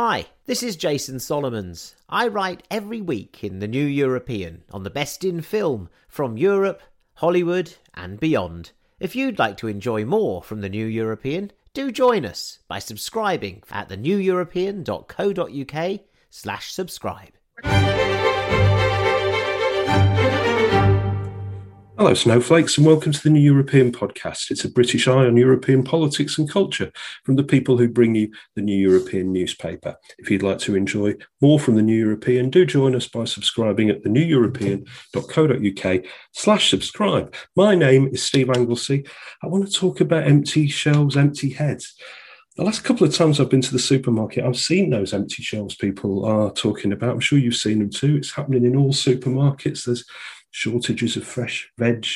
Hi, this is Jason Solomons. I write every week in The New European on the best in film from Europe, Hollywood, and beyond. If you'd like to enjoy more from The New European, do join us by subscribing at theneweuropean.co.uk slash subscribe. Hello, Snowflakes, and welcome to the New European podcast. It's a British eye on European politics and culture from the people who bring you the New European newspaper. If you'd like to enjoy more from the New European, do join us by subscribing at theneweuropean.co.uk slash subscribe. My name is Steve Anglesey. I want to talk about empty shelves, empty heads. The last couple of times I've been to the supermarket, I've seen those empty shelves people are talking about. I'm sure you've seen them too. It's happening in all supermarkets. There's shortages of fresh veg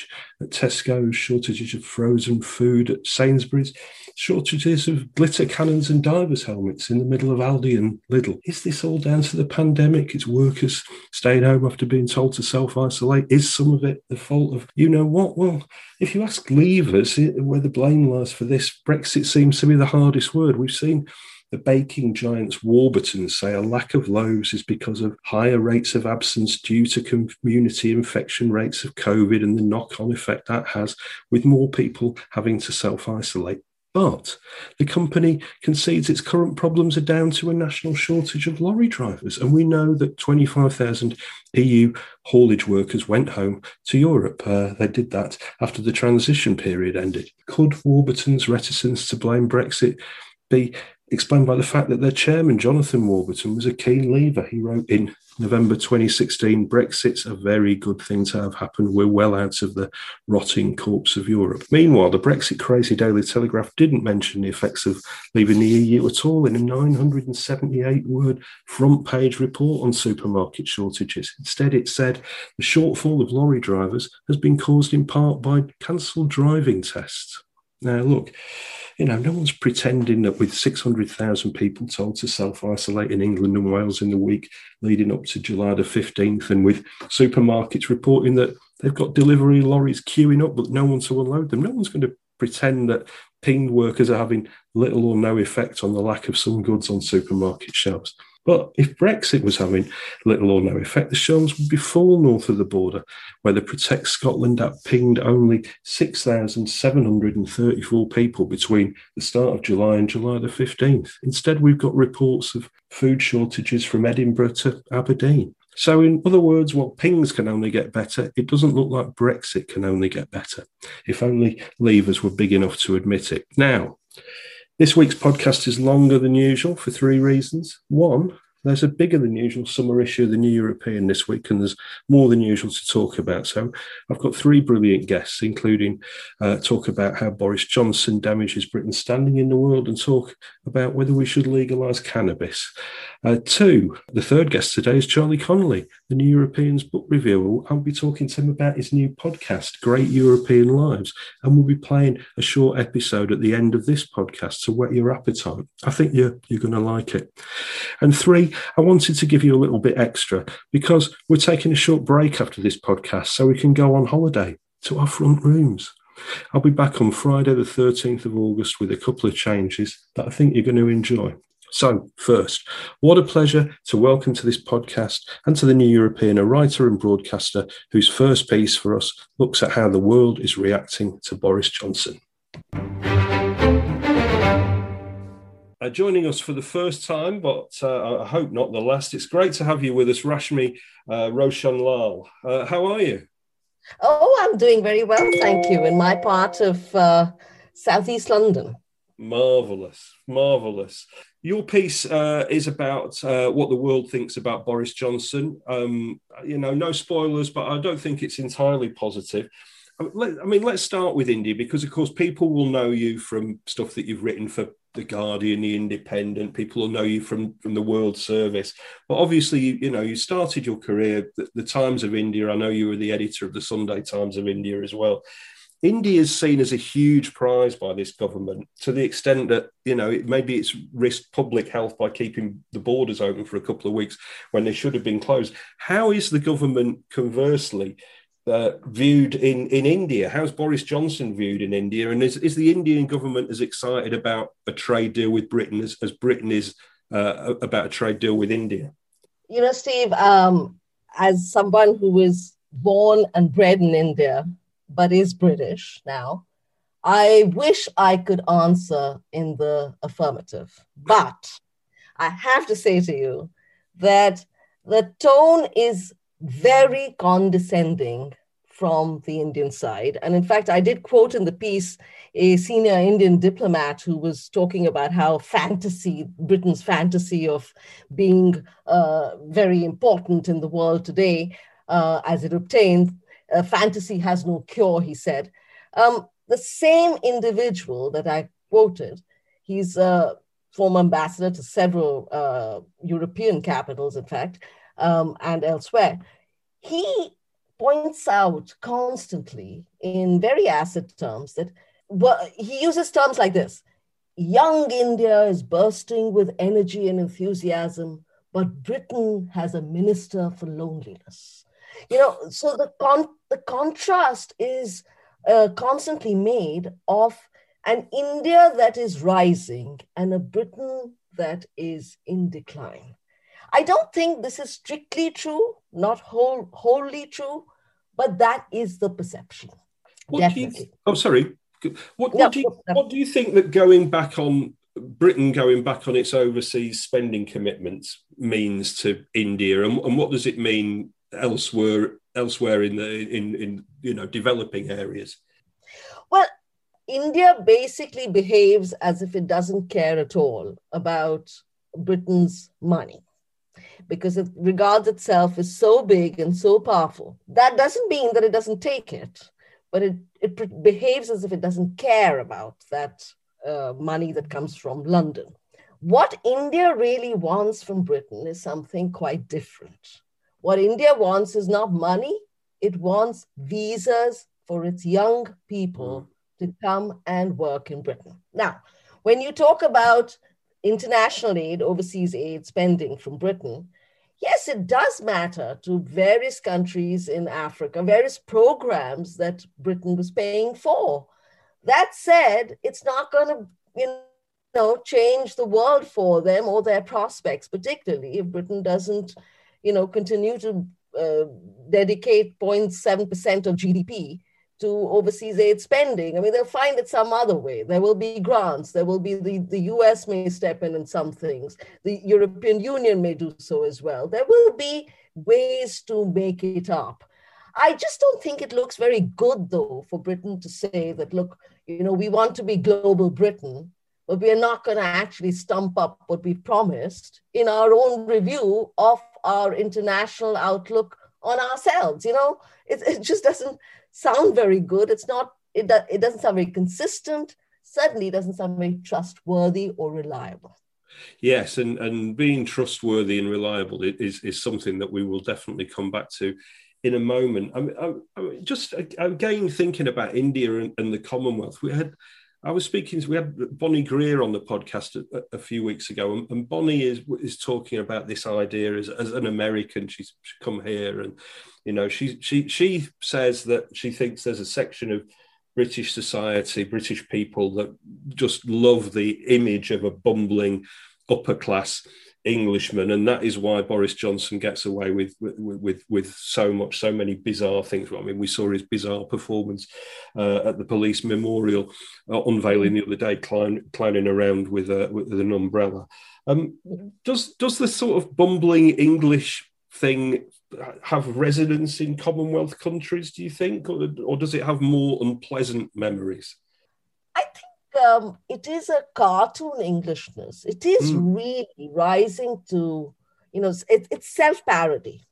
at Tesco's, shortages of frozen food at Sainsbury's, shortages of glitter cannons and divers helmets in the middle of Aldi and Lidl. Is this all down to the pandemic? It's workers staying home after being told to self isolate. Is some of it the fault of you know what? Well, if you ask leavers eh, where the blame lies for this, Brexit seems to be the hardest word. We've seen the baking giants Warburton say a lack of loaves is because of higher rates of absence due to community infection rates of COVID and the knock on effect that has, with more people having to self isolate. But the company concedes its current problems are down to a national shortage of lorry drivers. And we know that 25,000 EU haulage workers went home to Europe. Uh, they did that after the transition period ended. Could Warburton's reticence to blame Brexit be explained by the fact that their chairman, Jonathan Warburton, was a keen leaver. He wrote in November 2016 Brexit's a very good thing to have happened. We're well out of the rotting corpse of Europe. Meanwhile, the Brexit crazy Daily Telegraph didn't mention the effects of leaving the EU at all in a 978 word front page report on supermarket shortages. Instead, it said the shortfall of lorry drivers has been caused in part by cancelled driving tests. Now, look, you know, no one's pretending that with 600,000 people told to self isolate in England and Wales in the week leading up to July the 15th, and with supermarkets reporting that they've got delivery lorries queuing up, but no one to unload them, no one's going to pretend that pinged workers are having little or no effect on the lack of some goods on supermarket shelves. But if Brexit was having little or no effect, the shelves would be full north of the border, where the Protect Scotland app pinged only 6,734 people between the start of July and July the 15th. Instead, we've got reports of food shortages from Edinburgh to Aberdeen. So, in other words, while pings can only get better, it doesn't look like Brexit can only get better. If only leavers were big enough to admit it. Now, this week's podcast is longer than usual for three reasons. One, there's a bigger than usual summer issue of the New European this week, and there's more than usual to talk about. So I've got three brilliant guests, including uh, talk about how Boris Johnson damages Britain's standing in the world and talk about whether we should legalise cannabis. Uh, two, the third guest today is Charlie Connelly, the New European's book reviewer. I'll be talking to him about his new podcast, Great European Lives, and we'll be playing a short episode at the end of this podcast to whet your appetite. I think you're, you're going to like it. And three, I wanted to give you a little bit extra because we're taking a short break after this podcast so we can go on holiday to our front rooms. I'll be back on Friday, the 13th of August, with a couple of changes that I think you're going to enjoy. So, first, what a pleasure to welcome to this podcast and to the New European, a writer and broadcaster whose first piece for us looks at how the world is reacting to Boris Johnson. uh, joining us for the first time, but uh, I hope not the last. It's great to have you with us, Rashmee uh, Roshan Lall. Uh, how are you? Oh, I'm doing very well, thank you, in my part of uh, southeast London. Marvelous, marvelous. Your piece uh, is about uh, what the world thinks about Boris Johnson. Um, you know, no spoilers, but I don't think it's entirely positive. I mean, let's start with India because, of course, people will know you from stuff that you've written for the Guardian, the Independent. People will know you from from the World Service. But obviously, you, you know, you started your career the, the Times of India. I know you were the editor of the Sunday Times of India as well. India is seen as a huge prize by this government to the extent that, you know, it, maybe it's risked public health by keeping the borders open for a couple of weeks when they should have been closed. How is the government, conversely, uh, viewed in, in India? How's Boris Johnson viewed in India? And is, is the Indian government as excited about a trade deal with Britain as, as Britain is uh, about a trade deal with India? You know, Steve, um, as someone who was born and bred in India, but is British now. I wish I could answer in the affirmative, but I have to say to you that the tone is very condescending from the Indian side. And in fact, I did quote in the piece a senior Indian diplomat who was talking about how fantasy, Britain's fantasy of being uh, very important in the world today, uh, as it obtained, uh, fantasy has no cure, he said. Um, the same individual that I quoted, he's a former ambassador to several uh, European capitals, in fact, um, and elsewhere. He points out constantly in very acid terms that well, he uses terms like this young India is bursting with energy and enthusiasm, but Britain has a minister for loneliness. You know, so the con- the contrast is uh, constantly made of an India that is rising and a Britain that is in decline. I don't think this is strictly true, not whole, wholly true, but that is the perception. What definitely. You, oh, sorry. What, what, do you, what do you think that going back on Britain going back on its overseas spending commitments means to India, and, and what does it mean elsewhere elsewhere in the in in you know developing areas? Well, India basically behaves as if it doesn't care at all about Britain's money because it regards itself as so big and so powerful. That doesn't mean that it doesn't take it, but it, it behaves as if it doesn't care about that uh, money that comes from London. What India really wants from Britain is something quite different. What India wants is not money, it wants visas for its young people mm. to come and work in Britain. Now, when you talk about international aid, overseas aid spending from Britain, yes, it does matter to various countries in Africa, various programs that Britain was paying for. That said, it's not going to, you know, change the world for them or their prospects, particularly if Britain doesn't you know, continue to uh, dedicate 0.7% of GDP to overseas aid spending. I mean, they'll find it some other way. There will be grants. There will be the, the US may step in in some things. The European Union may do so as well. There will be ways to make it up. I just don't think it looks very good, though, for Britain to say that, look, you know, we want to be global Britain, but we are not going to actually stump up what we promised in our own review of our international outlook on ourselves. You know, it, it just doesn't sound very good. It's not, it, it doesn't sound very consistent. Certainly doesn't sound very trustworthy or reliable. Yes, and, and being trustworthy and reliable is, is something that we will definitely come back to in a moment. I'm, I'm, I'm just again thinking about India and, and, the Commonwealth. We had I was speaking we had Bonnie Greer on the podcast a, a few weeks ago, and, and, Bonnie is is talking about this idea as, as an American. She's come here, and you know, she she she says that she thinks there's a section of British society, British people that just love the image of a bumbling upper class Englishman, and that is why Boris Johnson gets away with with with, with so much, so many bizarre things. I mean, we saw his bizarre performance uh, at the police memorial, uh, unveiling the other day, clown, clowning around with, a, with an umbrella. Um, does does the sort of bumbling English thing have resonance in Commonwealth countries? Do you think, or, or does it have more unpleasant memories? Um, it is a cartoon Englishness. It is mm. really rising to, you know, it, it's self parody.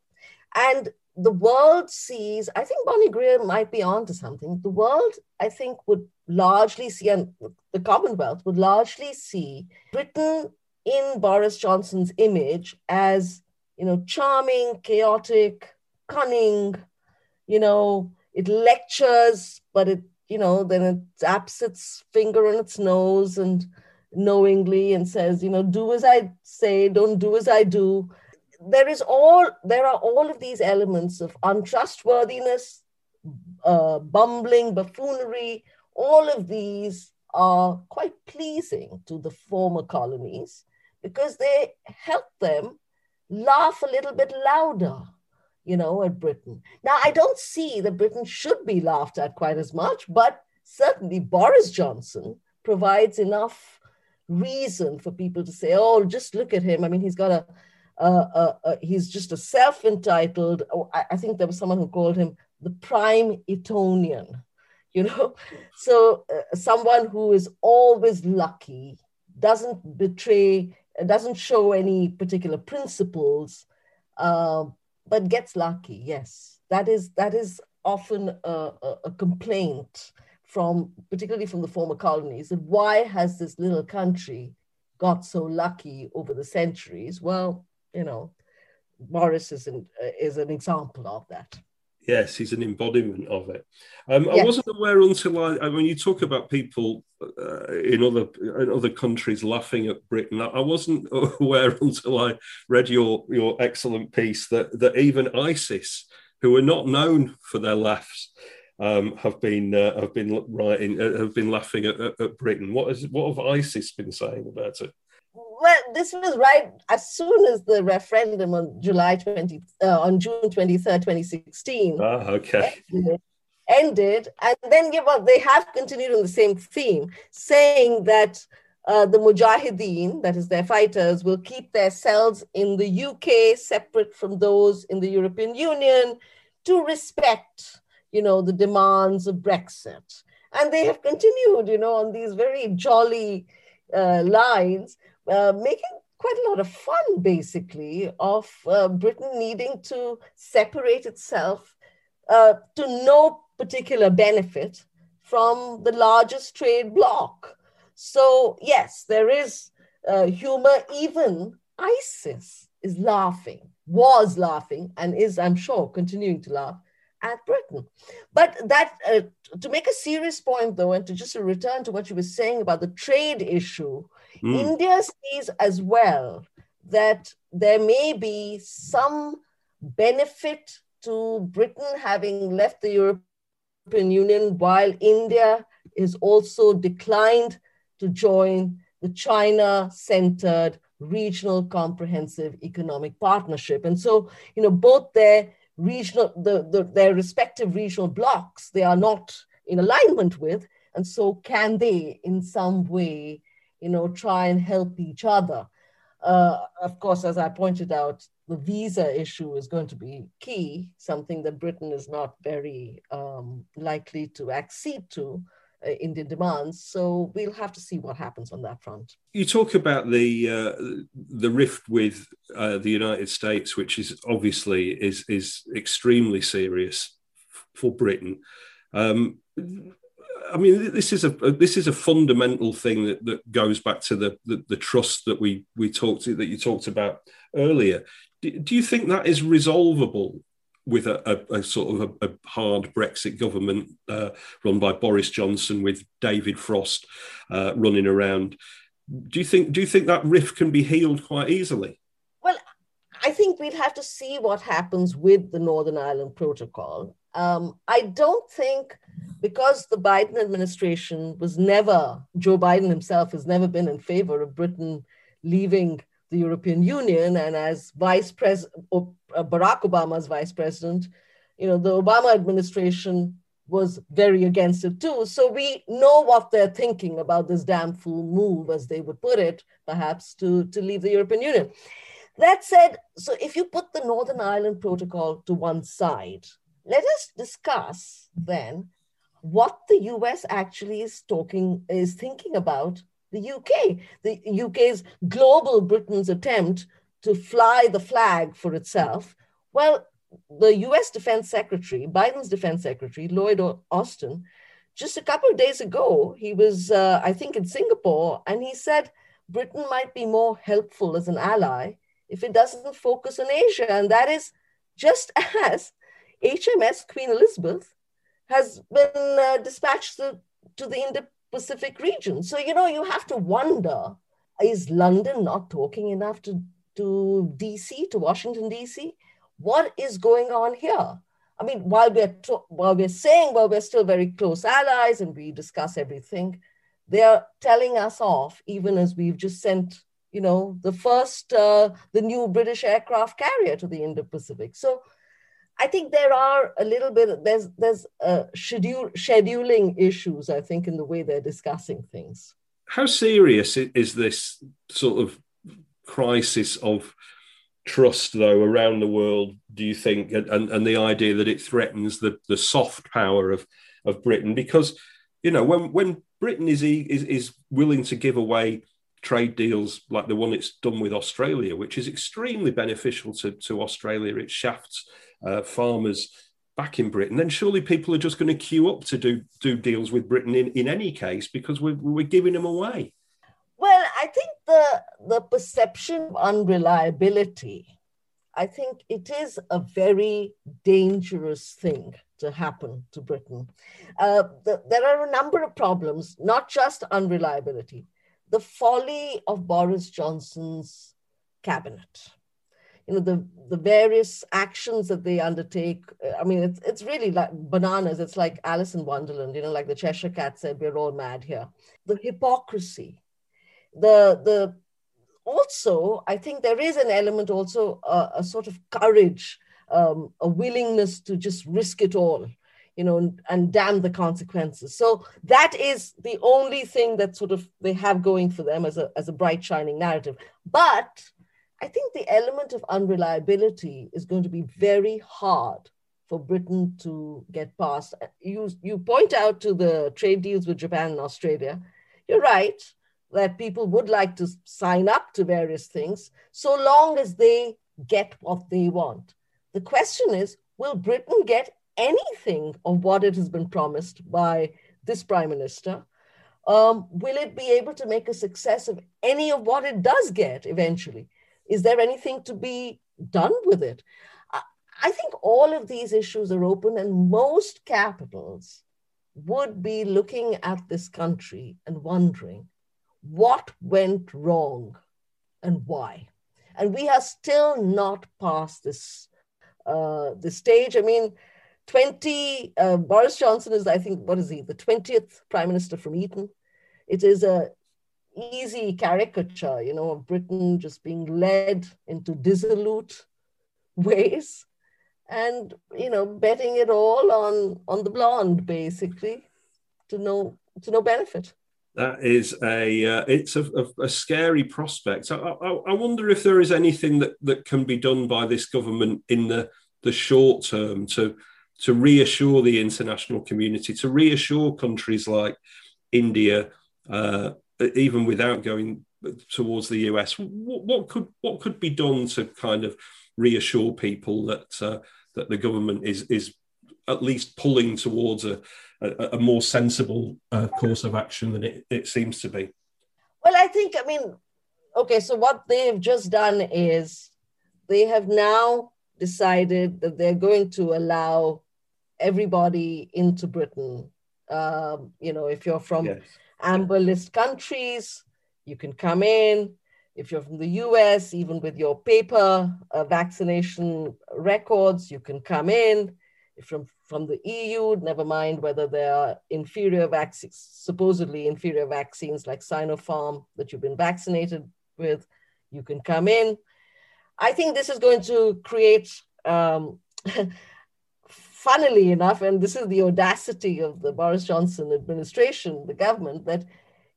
And the world sees, I think Bonnie Greer might be onto something. The world, I think, would largely see, and the Commonwealth would largely see Britain in Boris Johnson's image as, you know, charming, chaotic, cunning, you know, it lectures, but it you know, then it taps its finger on its nose and knowingly and says, you know, do as I say, don't do as I do. There is all there are all of these elements of untrustworthiness, uh, bumbling, buffoonery. All of these are quite pleasing to the former colonies because they help them laugh a little bit louder you know, at Britain. Now, I don't see that Britain should be laughed at quite as much, but certainly Boris Johnson provides enough reason for people to say, oh, just look at him. I mean, he's got a, he's just a self entitled, oh, I, I, think there was someone who called him the prime Etonian, you know? So, uh, someone who is always lucky, doesn't betray, doesn't show any particular principles. Uh, but gets lucky. Yes, that is that is often a, a, a complaint from particularly from the former colonies that why has this little country got so lucky over the centuries? Well, you know, Boris is an, is an example of that. Yes, he's an embodiment of it. Um, yes. I wasn't aware until I, I mean, you talk about people uh, in other in other countries laughing at Britain. I wasn't aware until I read your your excellent piece that that even ISIS, who are not known for their laughs, um, have been uh, have been writing uh, have been laughing at, at, at Britain. What is what have ISIS been saying about it? Well, this was right as soon as the referendum on July 20, uh, on June 23rd, 2016. Ah, okay. Ended, ended, and then yeah, well, they have continued on the same theme, saying that uh, the Mujahideen, that is their fighters, will keep their cells in the UK separate from those in the European Union to respect, you know, the demands of Brexit. And they have continued, you know, on these very jolly uh, lines uh, making quite a lot of fun, basically, of uh, Britain needing to separate itself uh, to no particular benefit from the largest trade bloc. So, yes, there is uh, humor. Even ISIS is laughing, was laughing, and is, I'm sure, continuing to laugh at Britain. But that, uh, to make a serious point, though, and to just return to what you were saying about the trade issue, mm. India sees as well that there may be some benefit to Britain having left the European Union while India is also declined to join the China centered regional comprehensive economic partnership. And so, you know, both their regional, the, the, their respective regional blocks, they are not in alignment with. And so, can they, in some way, you know, try and help each other? Uh, of course, as I pointed out, the visa issue is going to be key, something that Britain is not very um, likely to accede to uh, Indian demands. So we'll have to see what happens on that front. You talk about the uh, the rift with uh, the United States, which is obviously is is extremely serious for Britain. Um, I mean, this is a this is a fundamental thing that, that goes back to the, the, the trust that we we talked that you talked about earlier. Do, do you think that is resolvable with a, a, a sort of a, a, hard Brexit government uh, run by Boris Johnson with David Frost uh, running around. Do you think do you think that rift can be healed quite easily? Well, I think we'd have to see what happens with the Northern Ireland Protocol. Um, I don't think because the Biden administration was never Joe Biden himself has never been in favor of Britain leaving the European Union and as vice president, uh, Barack Obama's vice president, you know, the Obama administration was very against it too. So we know what they're thinking about this damn fool move, as they would put it, perhaps to, to leave the European Union. That said, so if you put the Northern Ireland Protocol to one side, let us discuss then what the US actually is talking, is thinking about the UK. The UK's global Britain's attempt to fly the flag for itself. Well, the US Defense Secretary, Biden's Defense Secretary, Lloyd Austin, just a couple of days ago, he was, uh, I think, in Singapore, and he said Britain might be more helpful as an ally if it doesn't focus on Asia. And that is just as HMS Queen Elizabeth has been uh, dispatched to, to the Indo Pacific region. So, you know, you have to wonder is London not talking enough to, to DC, to Washington, DC? What is going on here? I mean, while we're, while we're saying, well, we're still very close allies and we discuss everything, they're telling us off, even as we've just sent, you know, the first, uh, the new British aircraft carrier to the Indo-Pacific. So I think there are a little bit there's there's uh, schedule scheduling issues. I think in the way they're discussing things. How serious is this sort of crisis of trust, though, around the world? Do you think, and, and the idea that it threatens the the soft power of of Britain? Because you know when when Britain is is is willing to give away trade deals like the one it's done with Australia, which is extremely beneficial to, to Australia. It shafts uh, farmers back in Britain, then surely people are just going to queue up to do do deals with Britain in, in any case because we're, we're giving them away. Well, I think the the perception of unreliability, I think it is a very dangerous thing to happen to Britain. Uh, the, there are a number of problems, not just unreliability, the folly of Boris Johnson's cabinet you know the the various actions that they undertake i mean it's it's really like bananas. It's like alice in wonderland you know like the cheshire cat said we're all mad here. The hypocrisy. The the also i think there is an element also uh, a sort of courage um, a willingness to just risk it all you know and, and damn the consequences. So that is the only thing that sort of they have going for them as a as a bright shining narrative. But I think the element of unreliability is going to be very hard for Britain to get past. You, you point out to the trade deals with Japan and Australia. You're right that people would like to sign up to various things so long as they get what they want. The question is will Britain get anything of what it has been promised by this prime minister? Um, will it be able to make a success of any of what it does get eventually? Is there anything to be done with it? I think all of these issues are open, and most capitals would be looking at this country and wondering what went wrong and why. And we are still not past this, uh, this stage. I mean, 20, uh, Boris Johnson is, I think, what is he, the 20th prime minister from Eton. It is a easy caricature, you know, of Britain just being led into dissolute ways and, you know, betting it all on, on the blonde, basically, to no, to no benefit. That is a uh, it's a, a, a, scary prospect. I, I, I, wonder if there is anything that, that can be done by this government in the, the short term to to reassure the international community, to reassure countries like India, uh, even without going towards the US, what, what, could what could be done to kind of reassure people that uh, that the government is is at least pulling towards a, a, a more sensible uh, course of action than it, it seems to be? Well, I think I mean, okay, so what they've just done is they have now decided that they're going to allow everybody into Britain. Um, you know, if you're from yes amber list countries. You can come in. If you're from the US, even with your paper uh, vaccination records, you can come in. If you're from the EU, never mind whether they are inferior vaccines, supposedly inferior vaccines like Sinopharm that you've been vaccinated with, You can come in. I think this is going to create, um, funnily enough, and this is the audacity of the Boris Johnson administration, the government, that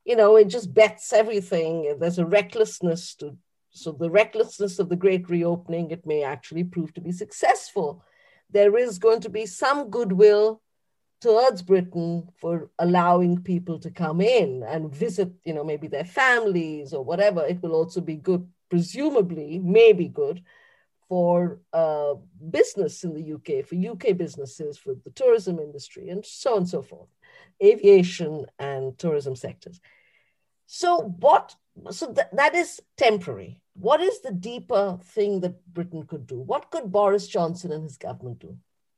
you know it just bets everything. There's a recklessness to so the recklessness of the great reopening, it may actually prove to be successful. There is going to be some goodwill towards Britain for allowing people to come in and visit, you know, maybe their families or whatever. It will also be good, presumably, maybe good for uh, business in the UK, for UK businesses, for the tourism industry, and so on and so forth, aviation and tourism sectors. So, what? So th- that is temporary. What is the deeper thing that Britain could do? What could Boris Johnson and his government do?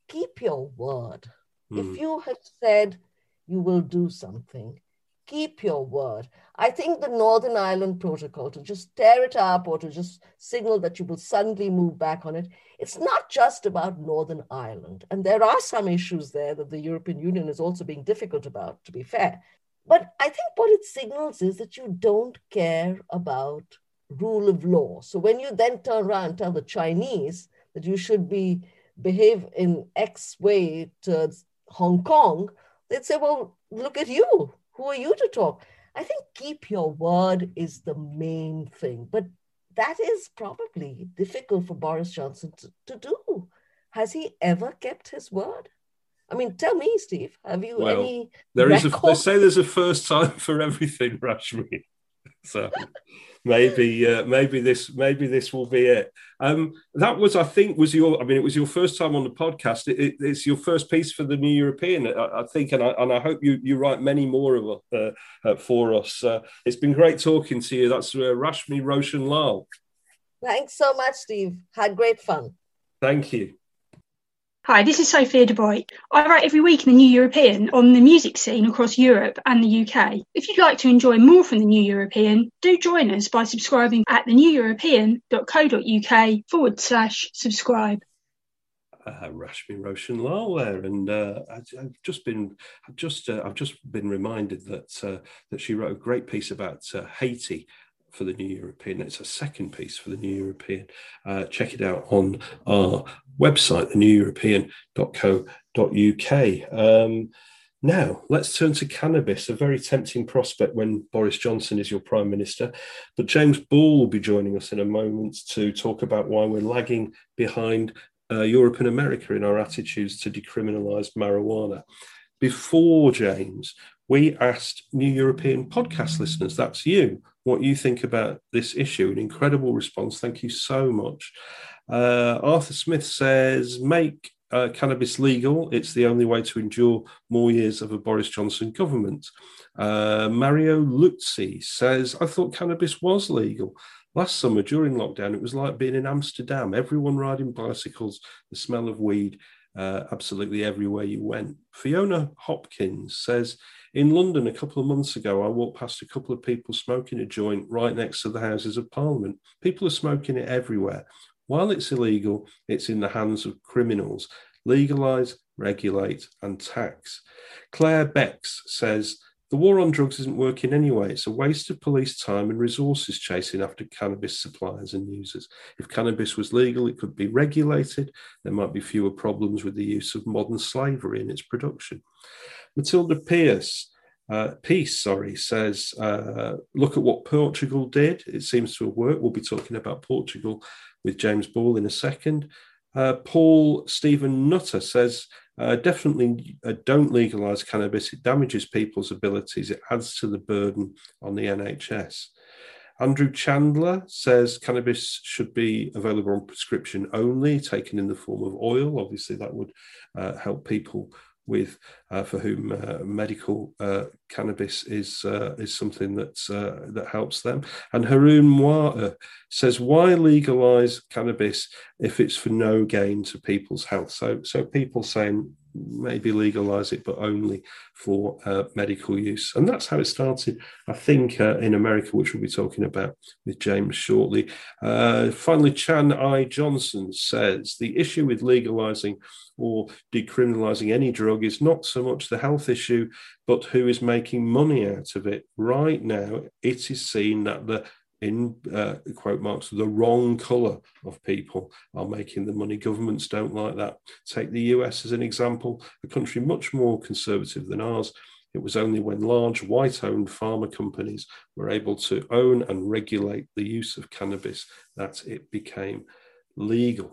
Keep your word. Mm. If hmm. you have said you will do something, keep your word. I think the Northern Ireland Protocol, to just tear it up or to just signal that you will suddenly move back on it, it's not just about Northern Ireland. And there are some issues there that the European Union is also being difficult about, to be fair. But I think what it signals is that you don't care about rule of law. So when you then turn around and tell the Chinese that you should be behave in X way towards Hong Kong, they'd say, well, look at you. Who are you to talk? I think keep your word is the main thing. But that is probably difficult for Boris Johnson to, to do. Has he ever kept his word? I mean, tell me, Steve, have you well, any? There is a, they say there's a first time for everything, Rashmee. So maybe uh, maybe this maybe this will be it. Um, that was, I think, was your. I mean, it was your first time on the podcast. It, it, it's your first piece for the New European, I, I think, and I, and I hope you you write many more of uh, uh, for us. Uh, it's been great talking to you. That's uh, Rashmee Roshan Lall. Thanks so much, Steve. Had great fun. Thank you. Hi, this is Sophia De I write every week in the New European on the music scene across Europe and the UK. If you'd like to enjoy more from the New European, do join us by subscribing at theneweuropean.co.uk forward slash subscribe. Uh, Rashmee Roshan Lall there, and uh, I, have just been, I've just, uh, I've just been reminded that uh, that she wrote a great piece about uh, Haiti for the New European. It's a second piece for the New European. Uh, check it out on our website, theneweuropean.co.uk. Um, now, let's turn to cannabis, a very tempting prospect when Boris Johnson is your Prime Minister. But James Ball will be joining us in a moment to talk about why we're lagging behind uh, Europe and America in our attitudes to decriminalise marijuana. Before James, we asked New European podcast listeners, that's you, what you think about this issue. An incredible response. Thank you so much. Uh, Arthur Smith says, make uh, cannabis legal. It's the only way to endure more years of a Boris Johnson government. Uh, Mario Luzzi says, I thought cannabis was legal. Last summer during lockdown, it was like being in Amsterdam, everyone riding bicycles, the smell of weed uh, absolutely everywhere you went. Fiona Hopkins says, in London a couple of months ago, I walked past a couple of people smoking a joint right next to the Houses of Parliament. People are smoking it everywhere. While it's illegal, it's in the hands of criminals. Legalise, regulate, and tax. Claire Becks says the war on drugs isn't working anyway. It's a waste of police time and resources chasing after cannabis suppliers and users. If cannabis was legal, it could be regulated. There might be fewer problems with the use of modern slavery in its production. Matilda Pierce uh, Peace, sorry, says, uh, look at what Portugal did. It seems to have worked. We'll be talking about Portugal with James Ball in a second. Uh, Paul Stephen Nutter says, uh, definitely uh, don't legalise cannabis. It damages people's abilities. It adds to the burden on the NHS. Andrew Chandler says cannabis should be available on prescription only, taken in the form of oil. Obviously, that would uh, help people with uh, for whom uh, medical uh, cannabis is uh, is something that's uh, that helps them. And Haroon Moir says, "Why legalize cannabis if it's for no gain to people's health?" So so people saying maybe legalize it, but only for uh, medical use. And that's how it started, I think, uh, in America, which we'll be talking about with James shortly. Uh, finally, Chan I. Johnson says the issue with legalizing or decriminalizing any drug is not so much the health issue, but who is making money out of it. Right now, it is seen that the in uh, quote marks the wrong color of people are making the money. Governments don't like that. Take the us as an example a country much more conservative than ours. It was only when large white owned pharma companies were able to own and regulate the use of cannabis that it became legal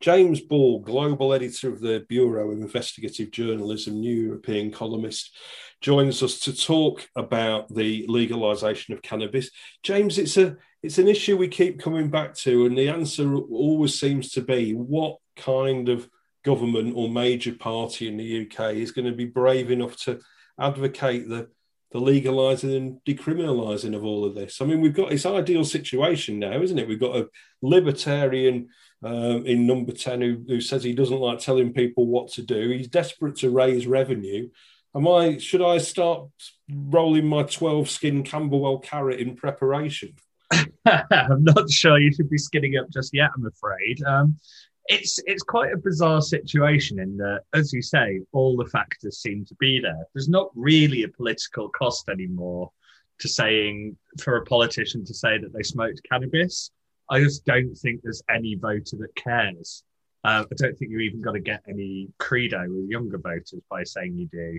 James Ball, global editor of the Bureau of Investigative Journalism, New European columnist, joins us to talk about the legalization of cannabis. James, it's a it's an issue we keep coming back to, and the answer always seems to be what kind of government or major party in the UK is going to be brave enough to advocate the the legalizing and decriminalizing of all of this. I mean, we've got this ideal situation now, isn't it? We've got a libertarian um, in number 10 who, who says he doesn't like telling people what to do. He's desperate to raise revenue. Am I should I start rolling my 12 skin Camberwell carrot in preparation? I'm not sure you should be skinning up just yet, I'm afraid. Um, it's it's quite a bizarre situation in that, as you say, all the factors seem to be there. There's not really a political cost anymore to saying for a politician to say that they smoked cannabis. I just don't think there's any voter that cares. Uh, I don't think you're even going to get any credo with younger voters by saying you do.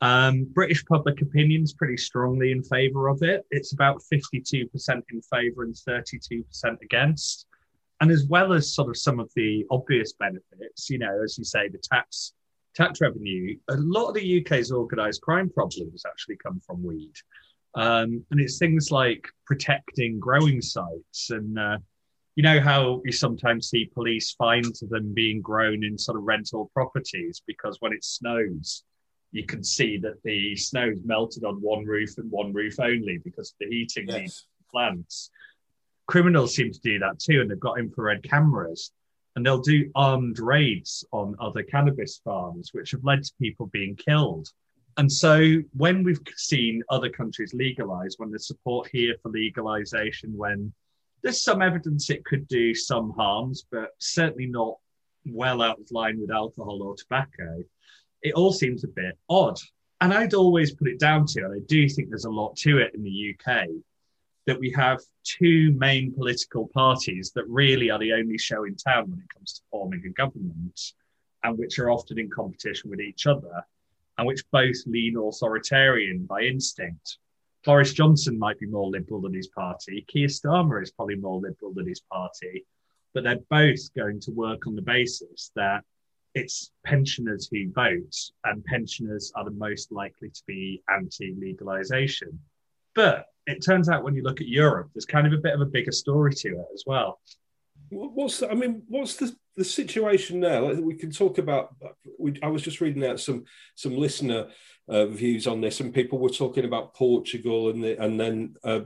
Um, British public opinion is pretty strongly in favour of it. It's about 52% in favour and 32% against. And as well as sort of some of the obvious benefits, you know, as you say, the tax tax revenue, a lot of the UK's organised crime problems actually come from weed. Um, and it's things like protecting growing sites and uh, you know how you sometimes see police find them being grown in sort of rental properties because when it snows you can see that the snow's melted on one roof and one roof only because the heating yes. needs plants criminals seem to do that too and they've got infrared cameras and they'll do armed raids on other cannabis farms which have led to people being killed and so when we've seen other countries legalize, when there's support here for legalization, when there's some evidence it could do some harms, but certainly not well out of line with alcohol or tobacco, it all seems a bit odd. And I'd always put it down to, and I do think there's a lot to it in the UK, that we have two main political parties that really are the only show in town when it comes to forming a government, and which are often in competition with each other and which both lean authoritarian by instinct. Boris Johnson might be more liberal than his party. Keir Starmer is probably more liberal than his party, but they're both going to work on the basis that it's pensioners who vote, and pensioners are the most likely to be anti legalization. But it turns out when you look at Europe, there's kind of a bit of a bigger story to it as well. What's the, I mean, what's the the situation now? We can talk about. We, I was just reading out some some listener uh, views on this, and people were talking about Portugal, and the, and then uh,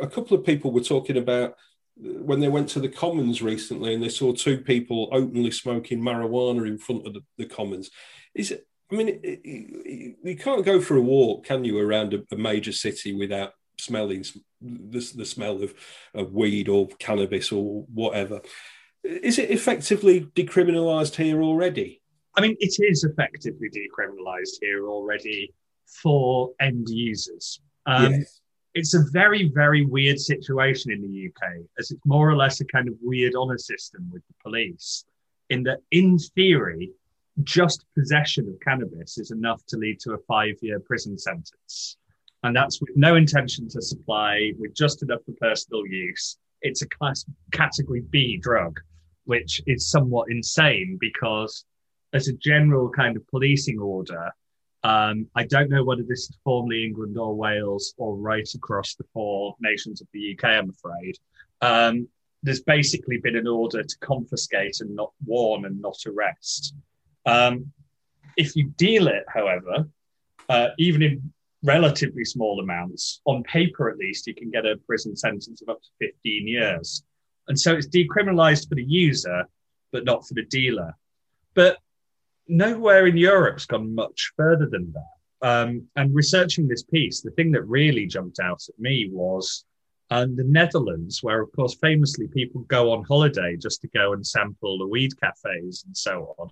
a couple of people were talking about when they went to the Commons recently, and they saw two people openly smoking marijuana in front of the, the Commons. Is it? I mean, it, it, you can't go for a walk, can you, around a, a major city without smelling the, the smell of, of weed or cannabis or whatever. Is it effectively decriminalised here already? I mean, it is effectively decriminalised here already for end users. Um, yes. It's a very, very weird situation in the UK, as it's more or less a kind of weird honour system with the police, in that, in theory, just possession of cannabis is enough to lead to a five year prison sentence and that's with no intention to supply, with just enough for personal use. It's a class category B drug, which is somewhat insane because, as a general kind of policing order, um, I don't know whether this is formally England or Wales or right across the four nations of the UK. I'm afraid. Um, there's basically been an order to confiscate and not warn and not arrest. Um, if you deal it, however, uh, even in relatively small amounts. On paper, at least, you can get a prison sentence of up to 15 years. And so it's decriminalized for the user, but not for the dealer. But nowhere in Europe's gone much further than that. Um, and researching this piece, the thing that really jumped out at me was um, the Netherlands, where, of course, famously people go on holiday just to go and sample the weed cafes and so on.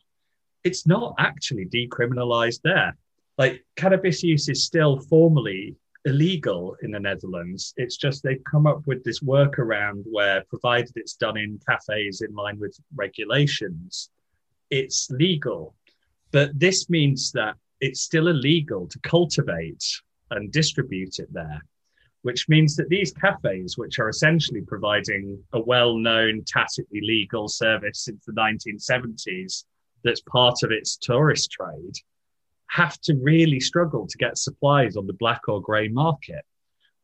It's not actually decriminalized there like cannabis use is still formally illegal in the Netherlands. It's just they've come up with this workaround where, provided it's done in cafes in line with regulations, it's legal. But this means that it's still illegal to cultivate and distribute it there, which means that these cafes, which are essentially providing a well known, tacitly legal service since the 1970s, that's part of its tourist trade, have to really struggle to get supplies on the black or grey market.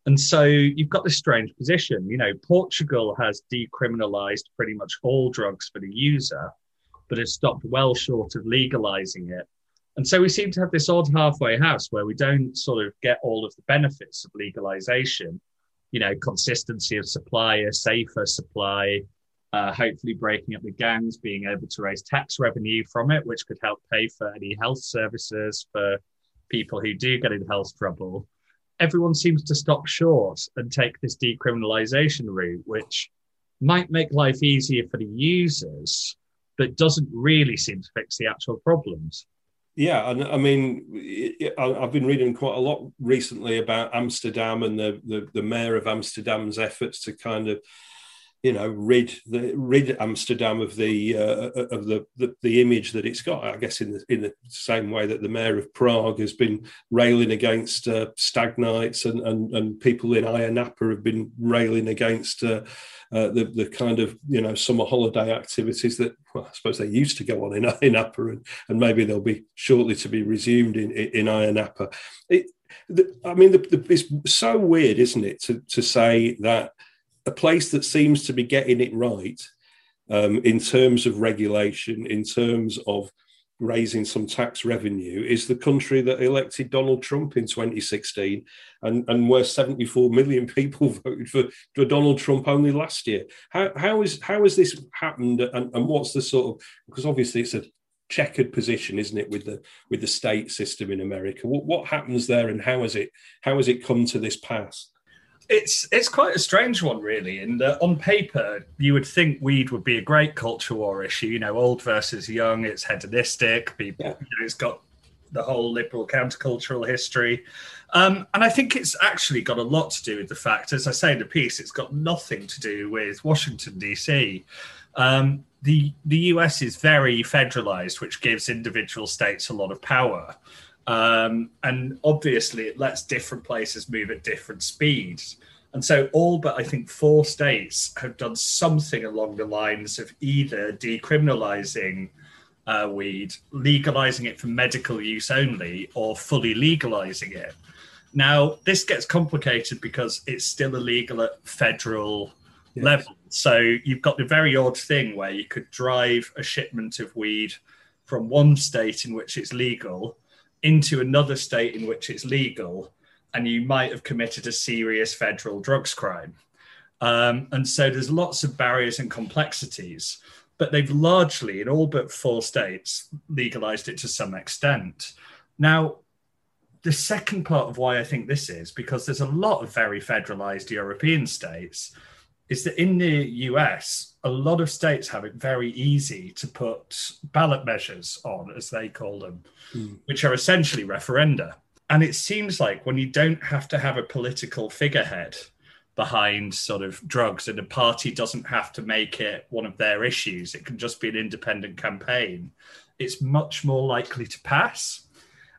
And so you've got this strange position. You know, Portugal has decriminalized pretty much all drugs for the user, but has stopped well short of legalizing it. And so we seem to have this odd halfway house where we don't sort of get all of the benefits of legalization, you know, consistency of supply, a safer supply, uh, hopefully breaking up the gangs, being able to raise tax revenue from it, which could help pay for any health services for people who do get in health trouble. Everyone seems to stop short and take this decriminalization route, which might make life easier for the users, but doesn't really seem to fix the actual problems. Yeah, and I mean, I've been reading quite a lot recently about Amsterdam and the, the, the mayor of Amsterdam's efforts to kind of you know rid the rid Amsterdam of the uh, of the, the, the image that it's got. I guess in the in the same way that the mayor of Prague has been railing against uh, stag nights and, and and people in Ayia Napa have been railing against uh, uh, the the kind of you know summer holiday activities that well, I suppose they used to go on in Ayia Napa and, and maybe they'll be shortly to be resumed in in, in Ayia Napa. It, the, I mean, the, it's so weird, isn't it, to to say that a place that seems to be getting it right um, in terms of regulation, in terms of raising some tax revenue, is the country that elected Donald Trump in 2016, and, and where 74 million people voted for, for Donald Trump only last year. How, how is how has this happened, and, and what's the sort of because obviously it's a checkered position, isn't it, with the with the state system in America? What what happens there, and how has it how has it come to this pass? It's it's quite a strange one, really. And on paper, you would think weed would be a great culture war issue. You know, old versus young. It's hedonistic. People, yeah. you know, it's got the whole liberal countercultural history. Um, and I think it's actually got a lot to do with the fact, as I say in the piece, it's got nothing to do with Washington D.C. Um, the the US is very federalized, which gives individual states a lot of power. Um, and obviously, it lets different places move at different speeds. And so, all but I think four states have done something along the lines of either decriminalizing uh, weed, legalizing it for medical use only, or fully legalizing it. Now, this gets complicated because it's still illegal at federal yes. level. So, you've got the very odd thing where you could drive a shipment of weed from one state in which it's legal into another state in which it's legal, and you might have committed a serious federal drugs crime. Um, and so there's lots of barriers and complexities, but they've largely, in all but four states, legalized it to some extent. Now, the second part of why I think this is because there's a lot of very federalized European states is that in the US, a lot of states have it very easy to put ballot measures on, as they call them, mm. which are essentially referenda. And it seems like when you don't have to have a political figurehead behind sort of drugs and a party doesn't have to make it one of their issues, it can just be an independent campaign, it's much more likely to pass.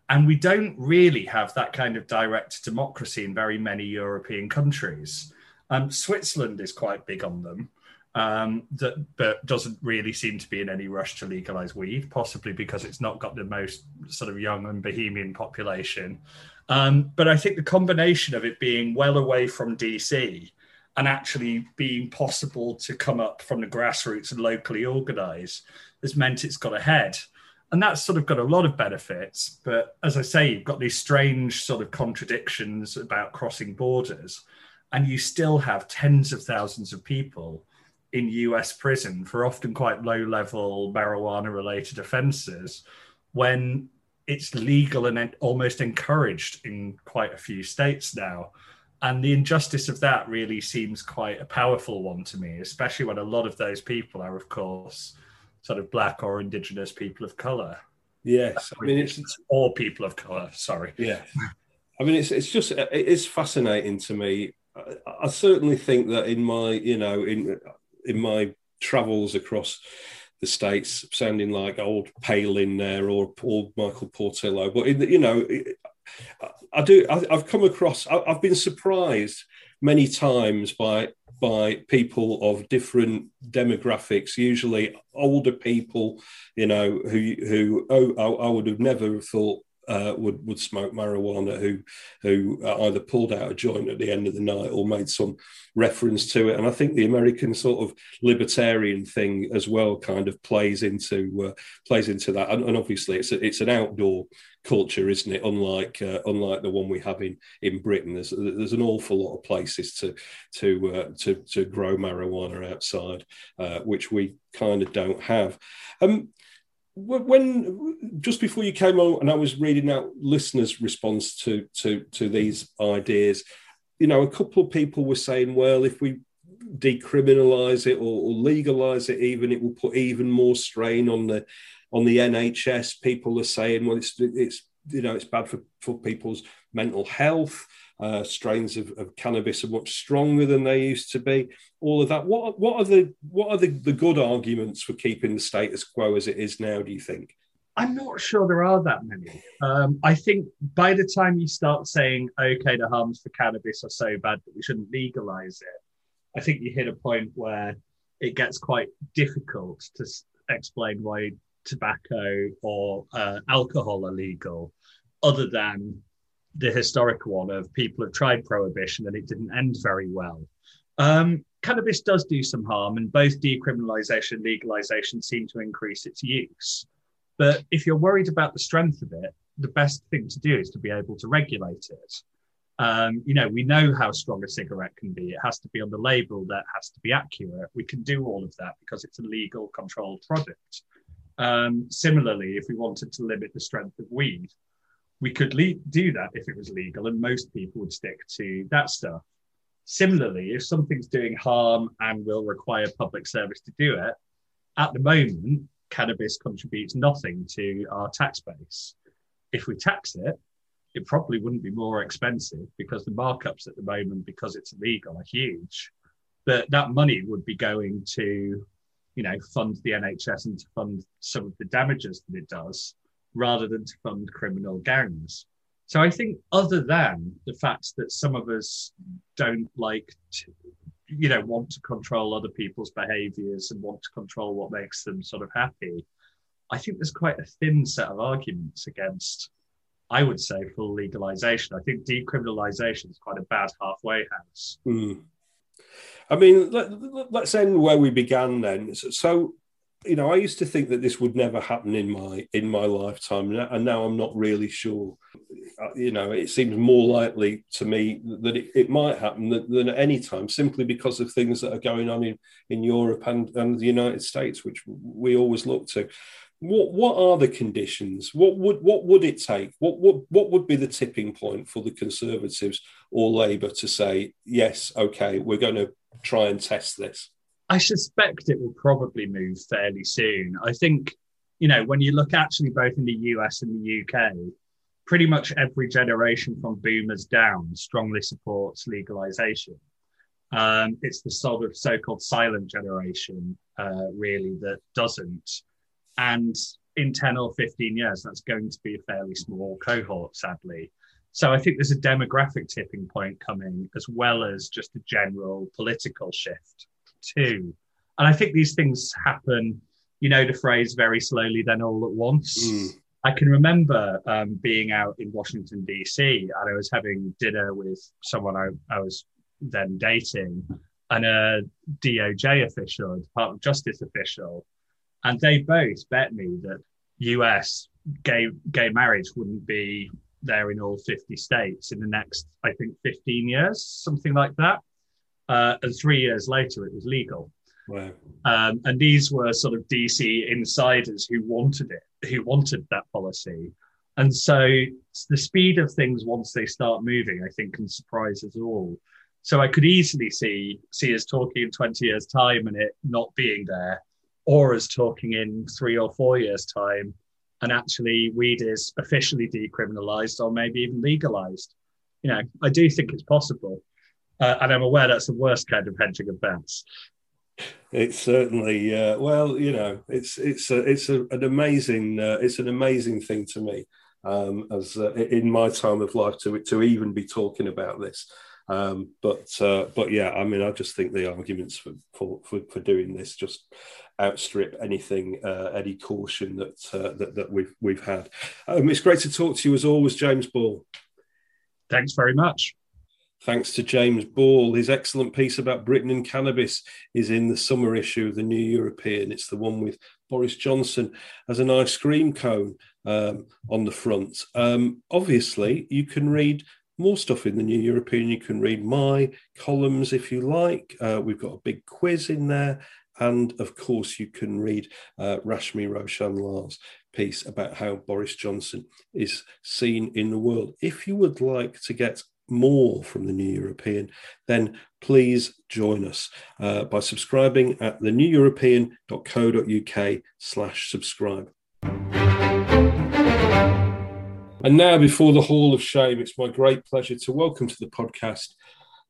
And we don't really have that kind of direct democracy in very many European countries. Um, Switzerland is quite big on them, um, that, but doesn't really seem to be in any rush to legalize weed, possibly because it's not got the most sort of young and bohemian population. Um, but I think the combination of it being well away from DC and actually being possible to come up from the grassroots and locally organize has meant it's got ahead. And that's sort of got a lot of benefits. But as I say, you've got these strange sort of contradictions about crossing borders and you still have tens of thousands of people in US prison for often quite low level marijuana related offenses when it's legal and almost encouraged in quite a few states now. And the injustice of that really seems quite a powerful one to me, especially when a lot of those people are, of course, sort of black or indigenous people of color. Yes, I mean it's all people of color. Sorry. Yeah, I mean it's it's just it is fascinating to me. I, I certainly think that in my you know in in my travels across the states, sounding like old Palin there or Paul Michael Portillo, but in the, you know, I do. I, have come across. I, I've been surprised many times by by people of different demographics, usually older people, you know, who who oh, I, I would have never thought uh, would would smoke marijuana who who either pulled out a joint at the end of the night or made some reference to it. And I think the American sort of libertarian thing as well kind of plays into uh, plays into that. And, and, obviously, it's a, it's an outdoor culture, isn't it? Unlike uh, unlike the one we have in in Britain, there's there's an awful lot of places to to uh, to to grow marijuana outside, uh, which we kind of don't have. Um, when just before you came on and I was reading out listeners' response to to to these ideas, you know, a couple of people were saying, well, if we decriminalize it or, or legalize it, even it will put even more strain on the on the NHS. People are saying, well, it's it's you know it's bad for for people's mental health. Uh, strains of, of, cannabis are much stronger than they used to be. All of that. What what are the what are the, the good arguments for keeping the status quo as it is now? Do you think? I'm not sure there are that many. Um, I think by the time you start saying, okay, the harms for cannabis are so bad that we shouldn't legalize it, I think you hit a point where it gets quite difficult to explain why tobacco or uh, alcohol are legal, other than the historic one of people have tried prohibition and it didn't end very well. Um, cannabis does do some harm, and both decriminalisation and legalisation seem to increase its use. But if you're worried about the strength of it, the best thing to do is to be able to regulate it. Um, you know, we know how strong a cigarette can be. It has to be on the label, that has to be accurate. We can do all of that because it's a legal controlled product. Um, similarly, if we wanted to limit the strength of weed, we could le- do that if it was legal, and most people would stick to that stuff. Similarly, if something's doing harm and will require public service to do it, at the moment, cannabis contributes nothing to our tax base. If we tax it, it probably wouldn't be more expensive because the markups at the moment, because it's illegal, are huge. But that money would be going to, you know, fund the NHS and to fund some of the damages that it does rather than to fund criminal gangs. So I think, other than the fact that some of us don't like to, you know, want to control other people's behaviors and want to control what makes them sort of happy, I think there's quite a thin set of arguments against, I would say, full legalization. I think decriminalization is quite a bad halfway house. Mm. I mean, let, us end where we began then. So, you know, I used to think that this would never happen in my in my lifetime, and now I'm not really sure. Uh, you know, it seems more likely to me that it, it might happen than, than, at any time, simply because of things that are going on in, in Europe and, and the United States, which we always look to. What what are the conditions? What would what would it take? What what what would be the tipping point for the Conservatives or Labour to say yes, okay, we're going to try and test this? I suspect it will probably move fairly soon. I think, you know, when you look actually both in the US and the UK, pretty much every generation from boomers down strongly supports legalization. Um, it's the sort of so-called silent generation, uh, really, that doesn't. And in 10 or 15 years, that's going to be a fairly small cohort, sadly. So I think there's a demographic tipping point coming, as well as just a general political shift too. And I think these things happen, you know, the phrase very slowly, then all at once. Mm. I can remember um, being out in Washington, D.C., and I was having dinner with someone I, I was then dating and a DOJ official, a Department of Justice official. And they both bet me that US gay, gay marriage wouldn't be there in all 50 states in the next, I think, 15 years, something like that. Uh, and three years later, it was legal. Wow. Um, and these were sort of DC insiders who wanted it, who wanted that policy. And so the speed of things once they start moving, I think, can surprise us all. So I could easily see see us talking in 20 years' time and it not being there, or us talking in three or four years' time and actually weed is officially decriminalized or maybe even legalized. You know, I do think it's possible. Uh, and I'm aware that's the worst kind of hedging of bets. It's certainly uh, well, you know, it's it's a, it's a, an amazing uh, it's an amazing thing to me um, as uh, in my time of life to to even be talking about this. Um, but uh, but yeah, I mean, I just think the arguments for for, for, for doing this just outstrip anything, uh, any caution that, uh, that that we've we've had. Um, it's great to talk to you as always, James Ball. Thanks very much. Thanks to James Ball. His excellent piece about Britain and cannabis is in the summer issue of the New European. It's the one with Boris Johnson as an ice cream cone um, on the front. Um, obviously, you can read more stuff in the New European. You can read my columns if you like. Uh, we've got a big quiz in there. And of course, you can read uh, Rashmee Roshan Lall's piece about how Boris Johnson is seen in the world. If you would like to get more from the New European, then please join us uh, by subscribing at theneweuropean.co.uk slash subscribe. And now, before the Hall of Shame, it's my great pleasure to welcome to the podcast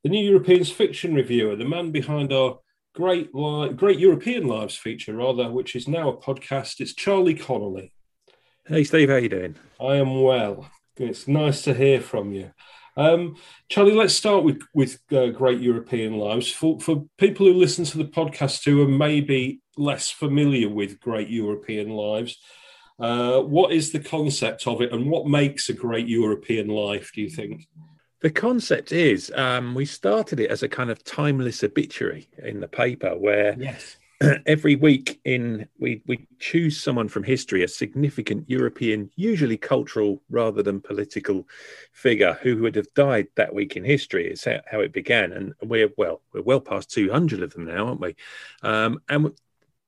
the New Europeans fiction reviewer, the man behind our great li- great European Lives feature, rather, which is now a podcast. It's Charlie Connelly. Hey, Steve, how you doing? I am well. It's nice to hear from you. Um, Charlie, let's start with with uh, Great European Lives. For for people who listen to the podcast who are maybe less familiar with Great European Lives, uh, what is the concept of it, and what makes a great European life? Do you think? The concept is um, we started it as a kind of timeless obituary in the paper, where yes. every week in we we choose someone from history, a significant European, usually cultural rather than political figure who would have died that week in history. is how, it began, and we're well we're well past two hundred of them now, aren't we? Um, and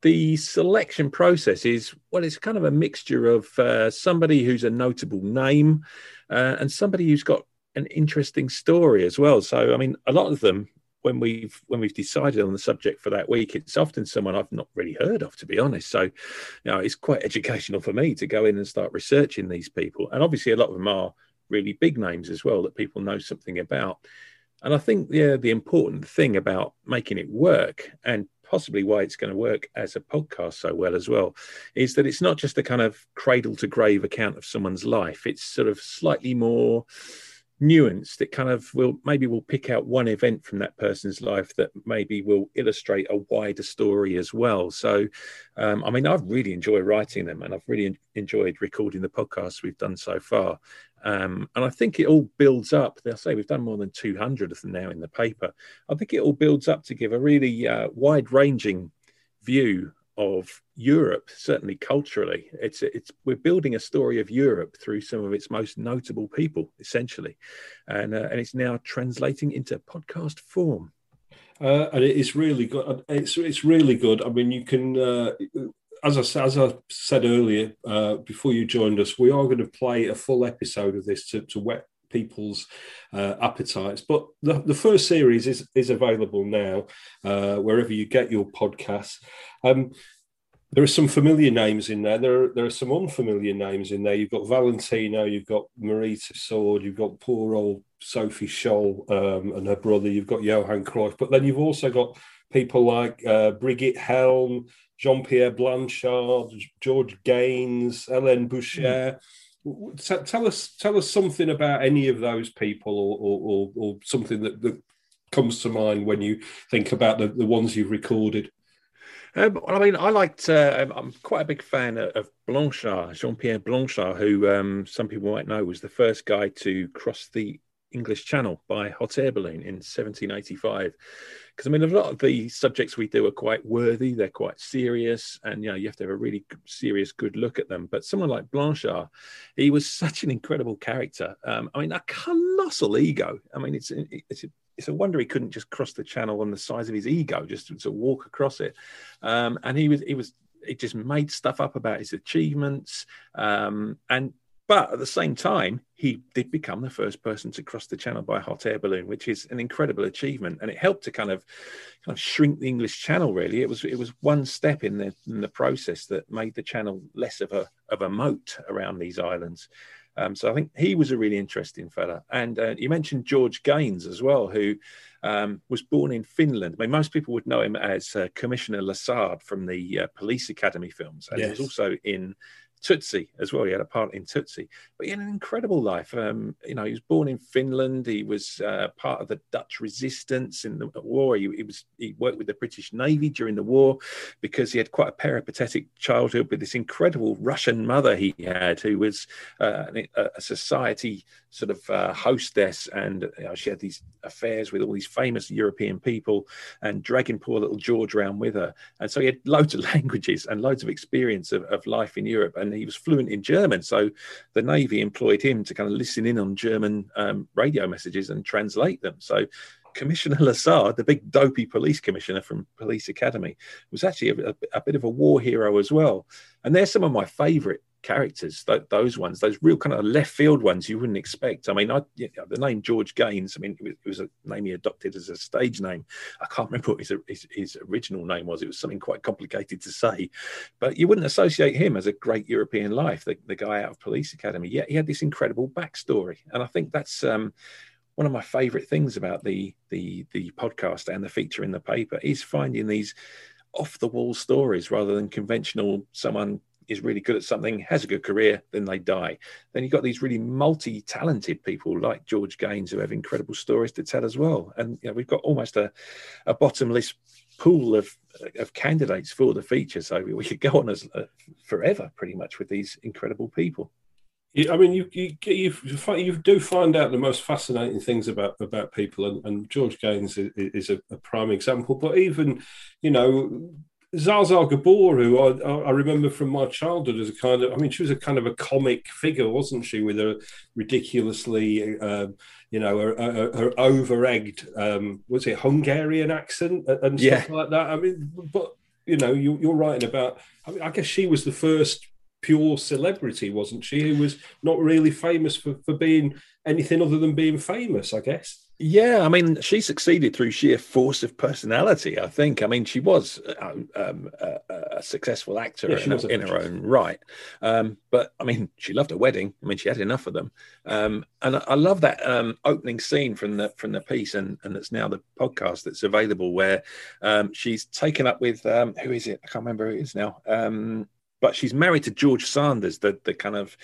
the selection process is well it's kind of a mixture of uh, somebody who's a notable name uh, and somebody who's got an interesting story as well so i mean a lot of them when we've when we've decided on the subject for that week it's often someone i've not really heard of to be honest. So you know it's quite educational for me to go in and start researching these people. And obviously a lot of them are really big names as well that people know something about. And i think yeah the important thing about making it work and possibly why it's going to work as a podcast so well as well, is that it's not just a kind of cradle to grave account of someone's life. It's sort of slightly more nuanced. It kind of will maybe we'll pick out one event from that person's life that maybe will illustrate a wider story as well. So, um, I mean, I've really enjoyed writing them, and I've really enjoyed recording the podcasts we've done so far. Um, and I think it all builds up. They'll say we've done more than 200 of them now in the paper. I think it all builds up to give a really uh, wide ranging view of Europe, certainly culturally. It's, it's, we're building a story of Europe through some of its most notable people, essentially. And, uh, and it's now translating into podcast form. Uh, and it is really good. It's it's really good. I mean, you can uh, as I, as I said earlier, uh, before you joined us, we are going to play a full episode of this to, to people's uh, appetites. But the, the first series is, is available now, uh, wherever you get your podcasts. Um, there are some familiar names in there. There are, there are some unfamiliar names in there. You've got Valentino, you've got Marie Sword, you've got poor old Sophie Scholl um, and her brother, you've got Johan Cruyff, but then you've also got people like uh, Brigitte Helm, Jean Pierre Blanchard, George Gaynes, Hélène Boucher. Mm. Tell us, tell us something about any of those people, or, or, or something that, that, comes to mind when you think about the, the ones you've recorded. Um, I mean, I liked. Uh, I'm quite a big fan of Blanchard, Jean Pierre Blanchard, who um, some people might know was the first guy to cross the English Channel by hot air balloon in 1785. Because I mean, a lot of the subjects we do are quite worthy, they're quite serious, and you know, you have to have a really serious, good look at them. But someone like Blanchard, he was such an incredible character. Um, I mean, a colossal ego. I mean, it's it's it's a wonder he couldn't just cross the channel on the size of his ego, just to, to walk across it. Um, and he was he was he just made stuff up about his achievements um, and but at the same time, he did become the first person to cross the channel by a hot air balloon, which is an incredible achievement, and it helped to kind of kind of shrink the English Channel. Really, it was it was one step in the in the process that made the channel less of a of a moat around these islands. Um, so I think he was a really interesting fella. And uh, you mentioned George Gaynes as well, who um, was born in Finland. I mean, most people would know him as uh, Commissioner Lassard from the uh, Police Academy films, and yes. he was also in Tootsie as well. He had a part in Tootsie, but he had an incredible life. Um, you know, he was born in Finland. He was uh, part of the Dutch resistance in the war. He, he, was he worked with the British Navy during the war because he had quite a peripatetic childhood with this incredible Russian mother he had, who was uh, a, society sort of uh, hostess, and you know, she had these affairs with all these famous European people, and dragging poor little George around with her. And so he had loads of languages and loads of experience of, of life in Europe. And and he was fluent in German. So the Navy employed him to kind of listen in on German um, radio messages and translate them. So Commissioner Lassard, the big dopey police commissioner from Police Academy, was actually a, a, a bit of a war hero as well. And they're some of my favourite characters, th- those ones, those real kind of left field ones you wouldn't expect. I mean, I, you know, the name George Gaynes, I mean, it was, it was, a name he adopted as a stage name. I can't remember what his, his, his, original name was. It was something quite complicated to say, but you wouldn't associate him as a great European life, the, the guy out of Police Academy. Yet he had this incredible backstory. And I think that's, um, one of my favorite things about the the the podcast and the feature in the paper is finding these off the wall stories rather than conventional someone is really good at something, has a good career, then they die. Then you've got these really multi-talented people like George Gaynes who have incredible stories to tell as well. And you know, we've got almost a, a bottomless pool of of candidates for the feature, so we, we could go on as uh, forever, pretty much, with these incredible people. I mean, you you you, you do find out the most fascinating things about about people, and, and George Gaynes is, is a, a, prime example. But even, you know, Zsa Gabor, who I, I, remember from my childhood as a kind of, I mean, she was a kind of a comic figure, wasn't she, with a ridiculously, uh, you know, her, over-egged, um, was it Hungarian accent and stuff yeah. like that? I mean, but you know, you, you're writing about. I mean, I guess she was the first pure celebrity, wasn't she? Who was not really famous for, for being anything other than being famous, I guess. Yeah, I mean, she succeeded through sheer force of personality. I think. I mean, she was uh, um, a, a, successful actor yeah, in, in her own right. Um, but I mean, she loved a wedding. I mean, she had enough of them. Um, and I, I, love that um, opening scene from the from the piece, and and it's now the podcast that's available where um, she's taken up with um, who is it? I can't remember who it is now but she's married to George Sanders, the the kind of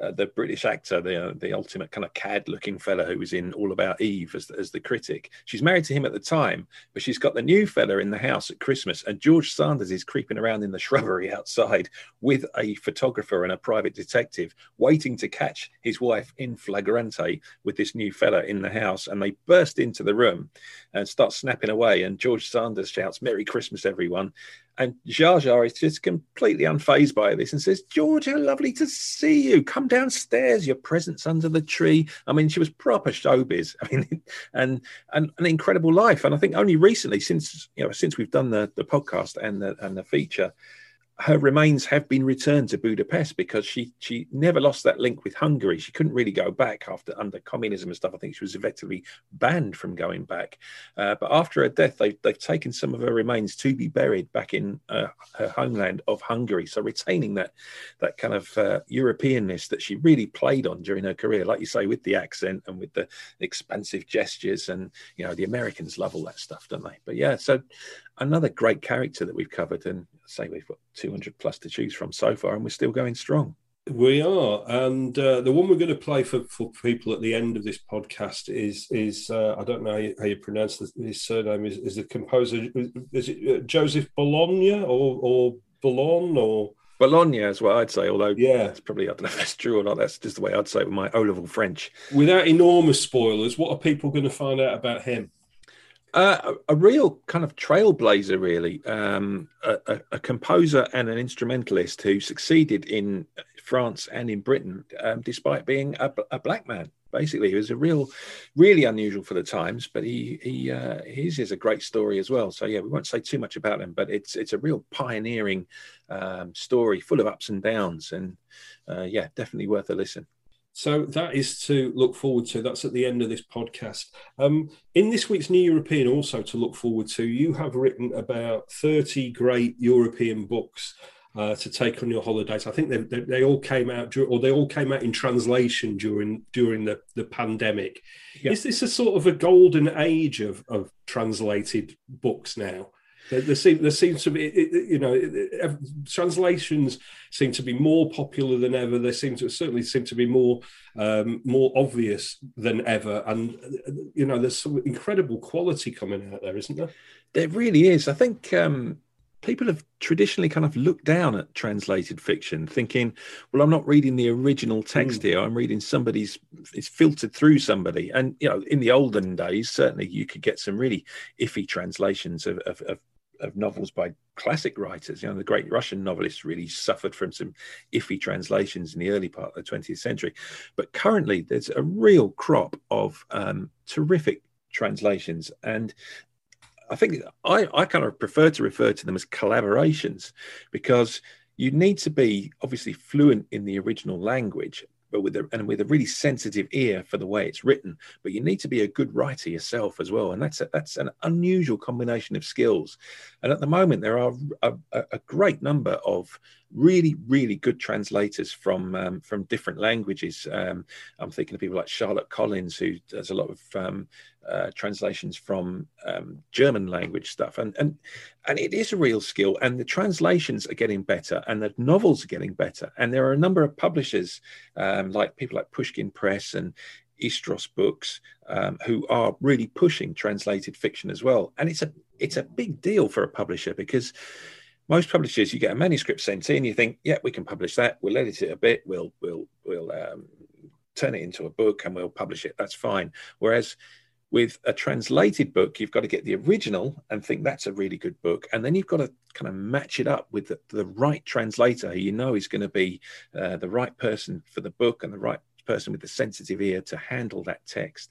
uh, the British actor, the uh, the ultimate kind of cad looking fella who was in All About Eve as as the critic. She's married to him at the time, but she's got the new fella in the house at Christmas, and George Sanders is creeping around in the shrubbery outside with a photographer and a private detective, waiting to catch his wife in flagrante with this new fella in the house, and they burst into the room and start snapping away, and George Sanders shouts "Merry Christmas, everyone!" And Zsa Zsa is just completely unfazed by this and says, George, how lovely to see you. Come downstairs, your presents under the tree. I mean, she was proper showbiz. I mean, and and an incredible life. And I think only recently, since you know, since we've done the, the podcast and the and the feature, her remains have been returned to Budapest because she she never lost that link with Hungary. She couldn't really go back after under communism and stuff. I think she was effectively banned from going back. Uh, but after her death, they've they've taken some of her remains to be buried back in uh, her homeland of Hungary. So retaining that that kind of uh, Europeanness that she really played on during her career, like you say, with the accent and with the expansive gestures, and you know the Americans love all that stuff, don't they? But yeah, so another great character that we've covered, and say we've got 200 plus to choose from so far, and we're still going strong. We are, and uh, the one we're going to play for, for people at the end of this podcast is is uh, I don't know how you, how you pronounce this, his surname is, is the composer is it uh, Joseph Bologna or or Bologna or Bologna is what I'd say. Although, yeah, it's probably I don't know if that's true or not. That's just the way I'd say it with my O level French. Without enormous spoilers, what are people going to find out about him? Uh, a, a, real kind of trailblazer, really. Um, a, a, a, composer and an instrumentalist who succeeded in France and in Britain, um, despite being a, black man. Basically, he was a real, really unusual for the times. But he, he, uh, his is a great story as well. So yeah, we won't say too much about him, but it's it's a real pioneering um, story, full of ups and downs, and uh, yeah, definitely worth a listen. So that is to look forward to. That's at the end of this podcast. Um, in this week's New European, also to look forward to, you have written about 30 great European books. uh, to take on your holidays. I think they, they, they all came out, or they all came out in translation during during the, the pandemic. Yeah. Is this a sort of a golden age of, of translated books now? There, there, seem, there seems to be, you know, translations seem to be more popular than ever. They seem to certainly seem to be more um, more obvious than ever, and you know, there's some incredible quality coming out there, isn't there? There really is. I think. Um people have traditionally kind of looked down at translated fiction, thinking, "Well, I'm not reading the original text mm. here. I'm reading somebody's. It's filtered through somebody." And you know, in the olden days, certainly you could get some really iffy translations of, of, of of novels by classic writers. You know, the great Russian novelists really suffered from some iffy translations in the early part of the 20th century. But currently, there's a real crop of um, terrific translations. And I think I, I kind of prefer to refer to them as collaborations because you need to be obviously fluent in the original language but with a, and with a really sensitive ear for the way it's written. But you need to be a good writer yourself as well, and that's a, that's an unusual combination of skills. And at the moment, there are a, a great number of really, really good translators from um, from different languages. Um, I'm thinking of people like Charlotte Collins, who does a lot of um, uh, translations from um, German language stuff, and and and it is a real skill. And the translations are getting better, and the novels are getting better. And there are a number of publishers, um, like people like Pushkin Press and Istros Books, um, who are really pushing translated fiction as well. And it's a it's a big deal for a publisher because most publishers, you get a manuscript sent in, you think, yeah, we can publish that. We'll edit it a bit. We'll we'll we'll um, turn it into a book and we'll publish it. That's fine. Whereas with a translated book, you've got to get the original and think that's a really good book, and then you've got to kind of match it up with the, the right translator who you know is going to be uh, the right person for the book and the right person with the sensitive ear to handle that text.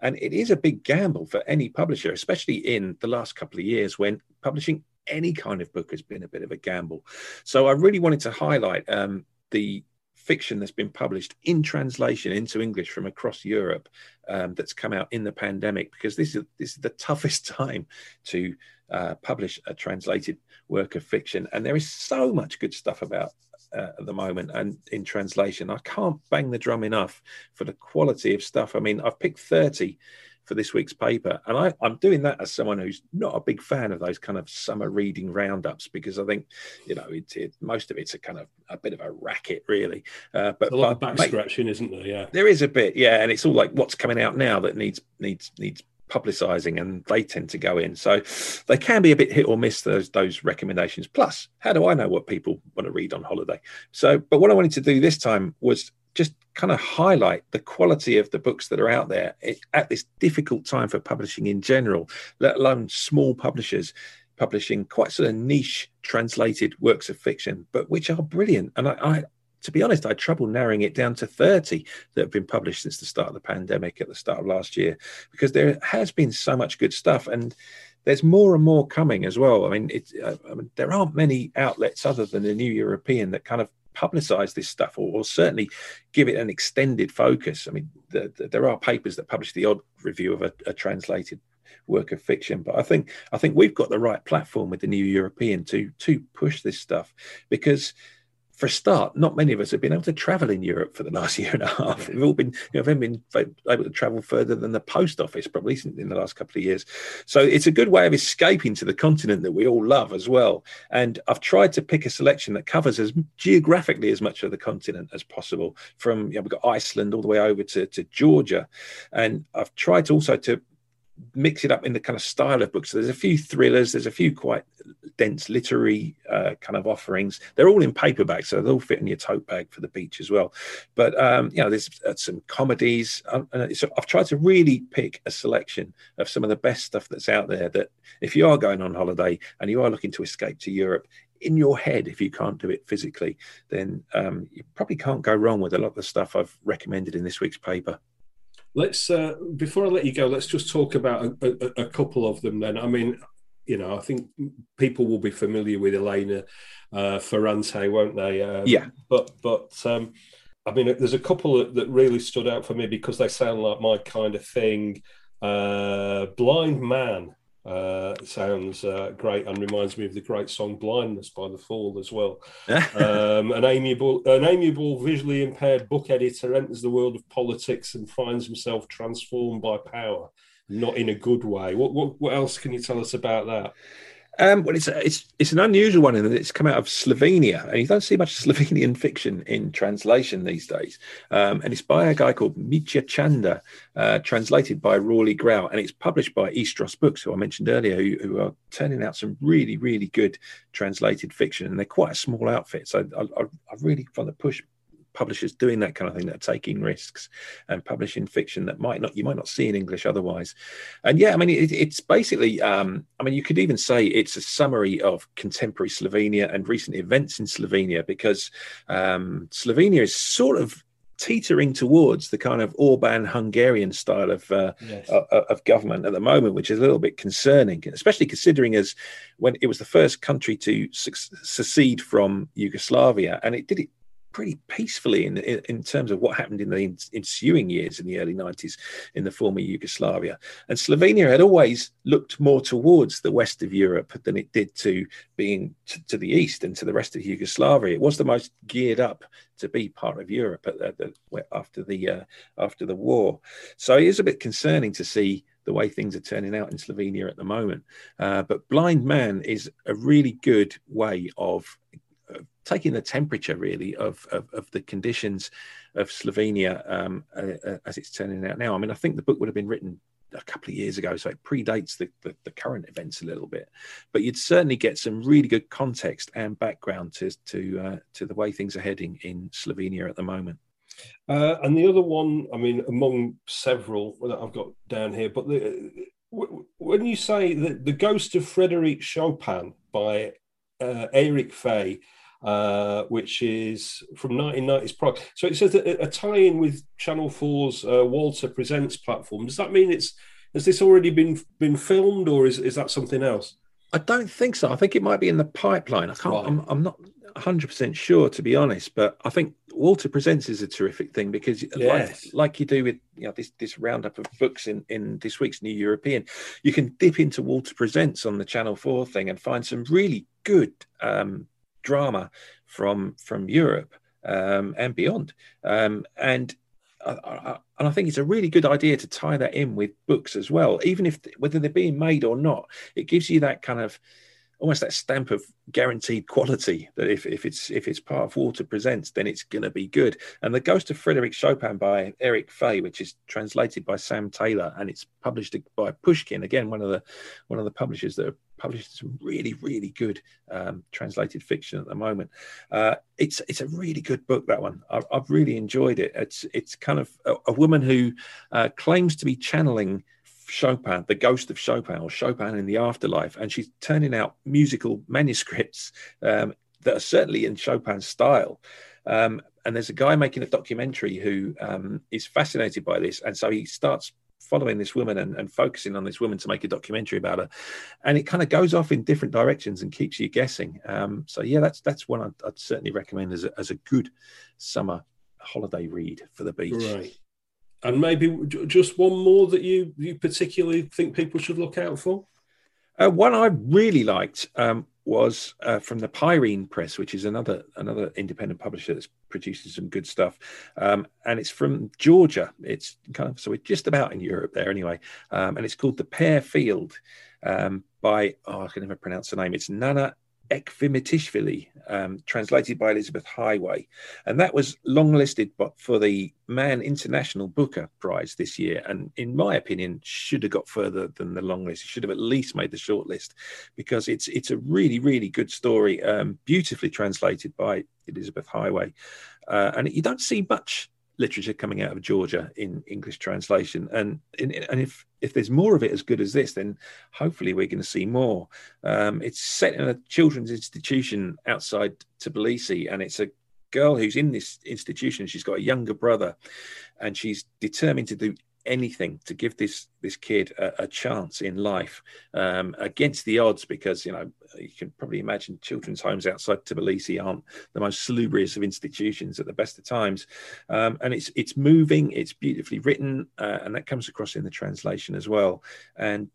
And it is a big gamble for any publisher, especially in the last couple of years when publishing any kind of book has been a bit of a gamble. So I really wanted to highlight um, the fiction that's been published in translation into English from across Europe um, that's come out in the pandemic because this is this is the toughest time to uh, publish a translated work of fiction, and there is so much good stuff about uh, at the moment and in translation. I can't bang the drum enough for the quality of stuff. I mean, I've picked thirty for this week's paper. And I, am doing that as someone who's not a big fan of those kind of summer reading roundups because I think, you know, it, it, most of it's a kind of a bit of a racket, really. Uh, but a lot but, of back scratching, isn't there? Yeah, there is a bit, yeah. And it's all like what's coming out now that needs needs needs publicizing and they tend to go in so they can be a bit hit or miss those those recommendations plus how do i know what people want to read on holiday so but what i wanted to do this time was just kind of highlight the quality of the books that are out there at this difficult time for publishing in general, let alone small publishers publishing quite sort of niche translated works of fiction, but which are brilliant. And I, I to be honest, I had trouble narrowing it down to 30 that have been published since the start of the pandemic at the start of last year, because there has been so much good stuff. And there's more and more coming as well. I mean, it, uh, I mean, there aren't many outlets other than the New European that kind of publicize this stuff or, or, certainly give it an extended focus. I mean, the, the, there are papers that publish the odd review of a, a, translated work of fiction, but I think I think we've got the right platform with the New European to to push this stuff because for a start, not many of us have been able to travel in Europe for the last year and a half. We've all been, you know, haven't been able to travel further than the post office probably in the last couple of years. So it's a good way of escaping to the continent that we all love as well. And I've tried to pick a selection that covers as geographically as much of the continent as possible. From you know, we've got Iceland all the way over to, to Georgia, and I've tried also to mix it up in the kind of style of books. So there's a few thrillers, there's a few quite dense literary uh, kind of offerings. They're all in paperback, so they'll fit in your tote bag for the beach as well. But um, you know, there's uh, some comedies. Um, so I've tried to really pick a selection of some of the best stuff that's out there. That if you are going on holiday and you are looking to escape to Europe, in your head, if you can't do it physically, then um, you probably can't go wrong with a lot of the stuff I've recommended in this week's paper. Let's uh, before I let you go, let's just talk about a, a, a, couple of them. Then, I mean, you know, I think people will be familiar with Elena uh, Ferrante, won't they? Um, yeah. But but um, I mean, there's a couple that, that, really stood out for me because they sound like my kind of thing. Uh, Blind Man Uh, sounds uh, great and reminds me of the great song "Blindness" by The Fall as well. um, an amiable, an amiable, visually impaired book editor enters the world of politics and finds himself transformed by power, not in a good way. What what, what else can you tell us about that? Um, well, it's it's it's an unusual one in that it's come out of Slovenia, and you don't see much Slovenian fiction in translation these days. Um, and it's by a guy called Mitja Čander, uh, translated by Rawley Grau, and it's published by Istros Books, who I mentioned earlier, who, who, are turning out some really really good translated fiction, and they're quite a small outfit. So I, I, I really want to push publishers doing that kind of thing that are taking risks and publishing fiction that might not you might not see in english otherwise and yeah i mean it, it's basically um, i mean you could even say it's a summary of contemporary slovenia and recent events in slovenia because um, slovenia is sort of teetering towards the kind of Orban Hungarian style of, uh, yes. of, of government at the moment, which is a little bit concerning, especially considering as when it was the first country to secede from Yugoslavia, and it did it pretty peacefully in, in, in terms of what happened in the ensuing years in the early 90s in the former Yugoslavia. And Slovenia had always looked more towards the west of Europe than it did to being to, to the east and to the rest of Yugoslavia. It was the most geared up to be part of Europe the, the, after the uh, after the war. So it is a bit concerning to see the way things are turning out in Slovenia at the moment. Uh, but Blind Man is a really good way of taking the temperature really of, of, of the conditions of Slovenia um, uh, uh, as it's turning out now. I mean, I think the book would have been written a couple of years ago, so it predates the, the, the, current events a little bit. But you'd certainly get some really good context and background to to uh, to the way things are heading in Slovenia at the moment. Uh, and the other one, I mean, among several that I've got down here, but the, when you say that the Ghost of Frederic Chopin by uh, Eric Faye, uh, which is from 1990s Prague. So it says a, a tie-in with Channel 4's uh, Walter Presents platform. Does that mean it's has this already been been filmed, or is is that something else? I don't think so. I think it might be in the pipeline. I can't. Right. I'm, I'm not 100 percent sure to be honest, but I think Walter Presents is a terrific thing because, yes. like, like you do with you know this this roundup of books in in this week's New European, you can dip into Walter Presents on the Channel Four thing and find some really good um, drama from from Europe um, and beyond. Um, and I, I, and I think it's a really good idea to tie that in with books as well, even if whether they're being made or not. It gives you that kind of almost that stamp of guaranteed quality that if, if it's if it's part of Walter Presents, then it's going to be good. And the Ghost of Frederic Chopin by Eric Faye, which is translated by Sam Taylor, and it's published by Pushkin, again one of the one of the publishers that have published some really really good um, translated fiction at the moment. Uh, it's it's a really good book that one. I, have really enjoyed it. It's it's kind of a, a woman who uh, claims to be channeling Chopin, the ghost of Chopin, or Chopin in the afterlife, and she's turning out musical manuscripts um, that are certainly in Chopin's style. Um, and there's a guy making a documentary who um, is fascinated by this, and so he starts following this woman and, and, focusing on this woman to make a documentary about her, and it kind of goes off in different directions and keeps you guessing. Um, so yeah, that's that's one I'd, I'd certainly recommend as a, as a good summer holiday read for the beach. Right and maybe just one more that you you particularly think people should look out for. Uh, one I really liked um, was uh, from the Peirene Press, which is another another independent publisher that's producing some good stuff, um, and it's from Georgia. It's kind of so we're just about in Europe there anyway, um, and it's called The Pear Field um, by oh I can never pronounce the name. It's Nana Ekvtimishvili, um, translated by Elizabeth Heighway. And that was longlisted for the Man International Booker Prize this year. And in my opinion, should have got further than the long list. It should have at least made the short list because it's it's a really, really good story, um, beautifully translated by Elizabeth Heighway. Uh, and you don't see much literature coming out of Georgia in English translation. And and if if there's more of it as good as this, then hopefully we're going to see more. Um, it's set in a children's institution outside Tbilisi, and it's a girl who's in this institution. She's got a younger brother, and she's determined to do anything to give this this kid a, a chance in life um, against the odds because you know you can probably imagine children's homes outside Tbilisi aren't the most salubrious of institutions at the best of times um, and it's it's moving it's beautifully written uh, and that comes across in the translation as well and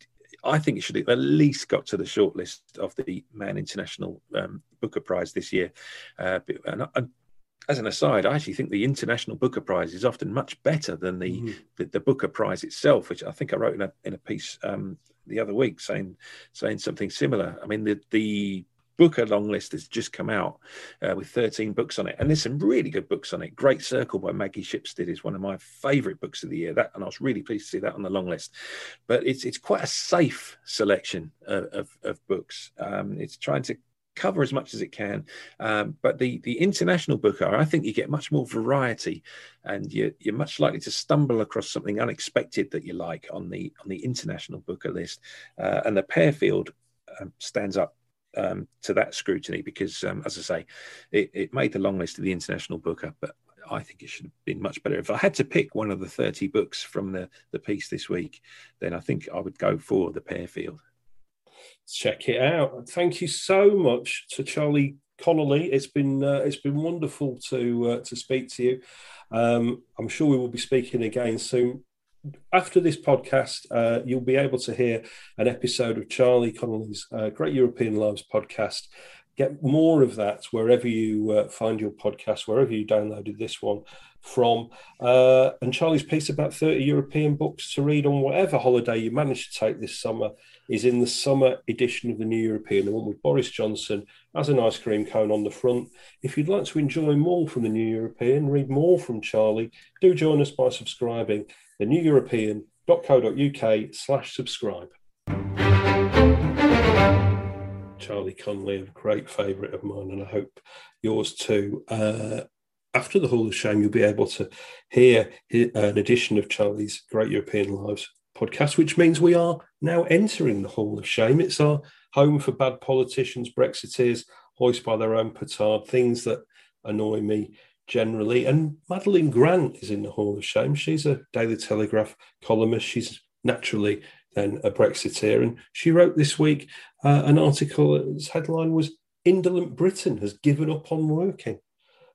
I think it should have at least got to the shortlist of the Man International um, Booker Prize this year. Uh, and, and, as an aside, I actually think the International Booker Prize is often much better than the, mm. the, the, Booker Prize itself, which I think I wrote in a, in a piece um, the other week saying saying something similar. I mean, the the Booker long list has just come out uh, with 13 books on it, and there's some really good books on it. Great Circle by Maggie Shipstead is one of my favourite books of the year. That, and I was really pleased to see that on the long list. But it's it's quite a safe selection of, of, of books. Um, it's trying to cover as much as it can. Um, but the the international booker, I think you get much more variety, and you're, you're much likely to stumble across something unexpected that you like on the on the international booker list. Uh, and the Pear Field um, stands up um, to that scrutiny because, um, as I say, it, it, made the long list of the international booker, but I think it should have been much better. If I had to pick one of the 30 books from the, the piece this week, then I think I would go for the Pear Field. Check it out. Thank you so much to Charlie Connelly. It's been uh, it's been wonderful to uh, to speak to you. Um, I'm sure we will be speaking again soon after this podcast, uh, you'll be able to hear an episode of Charlie Connelly's uh, Great European Lives podcast. Get more of that wherever you uh, find your podcast, wherever you downloaded this one from. Uh, and Charlie's piece about 30 European books to read on whatever holiday you manage to take this summer is in the summer edition of the New European, the one with Boris Johnson as an ice cream cone on the front. If you'd like to enjoy more from the New European, read more from Charlie, do join us by subscribing the New European.co.uk slash subscribe. Charlie Connelly, a great favourite of mine, and I hope yours too. Uh, after the Hall of Shame, you'll be able to hear an edition of Charlie's Great European Lives podcast, which means we are now entering the Hall of Shame. It's our home for bad politicians, Brexiteers, hoist by their own petard, things that annoy me generally. And Madeline Grant is in the Hall of Shame. She's a Daily Telegraph columnist. She's naturally then a Brexiteer. And she wrote this week uh, an article, whose headline was Indolent Britain has given up on working.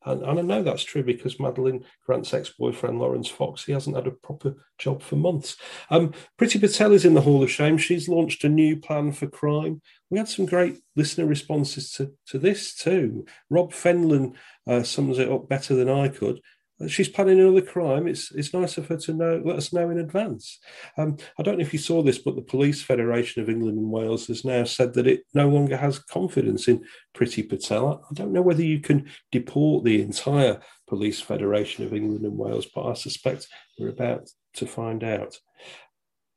And, and I know that's true because Madeline Grant's ex-boyfriend Laurence Fox, he hasn't had a proper job for months. Um, Priti Patel is in the Hall of Shame. She's launched a new plan for crime. We had some great listener responses to, to this too. Rob Fenlon uh, sums it up better than I could she's planning another crime. It's it's nice of her to know let us know in advance. Um, I don't know if you saw this, but the Police Federation of England and Wales has now said that it no longer has confidence in Priti Patel. I don't know whether you can deport the entire Police Federation of England and Wales, but I suspect we're about to find out.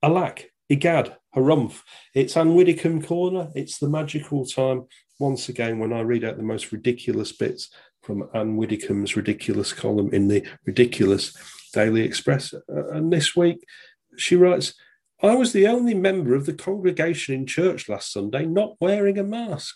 Alack, Igad, Harumph. It's Anne Widdecombe corner. It's the magical time once again when I read out the most ridiculous bits from Anne Widdecombe's ridiculous column in the ridiculous Daily Express. Uh, and this week she writes, I was the only member of the congregation in church last Sunday not wearing a mask.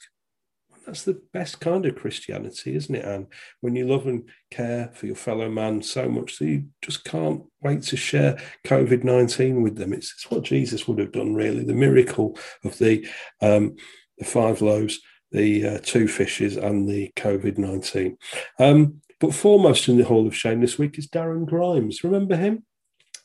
That's the best kind of Christianity, isn't it, Anne? When you love and care for your fellow man so much that you just can't wait to share COVID 19 with them. It's, it's, what Jesus would have done, really. The miracle of the, um, the five loaves the uh, two fishes and the COVID 19. Um, but foremost in the Hall of Shame this week is Darren Grimes. Remember him?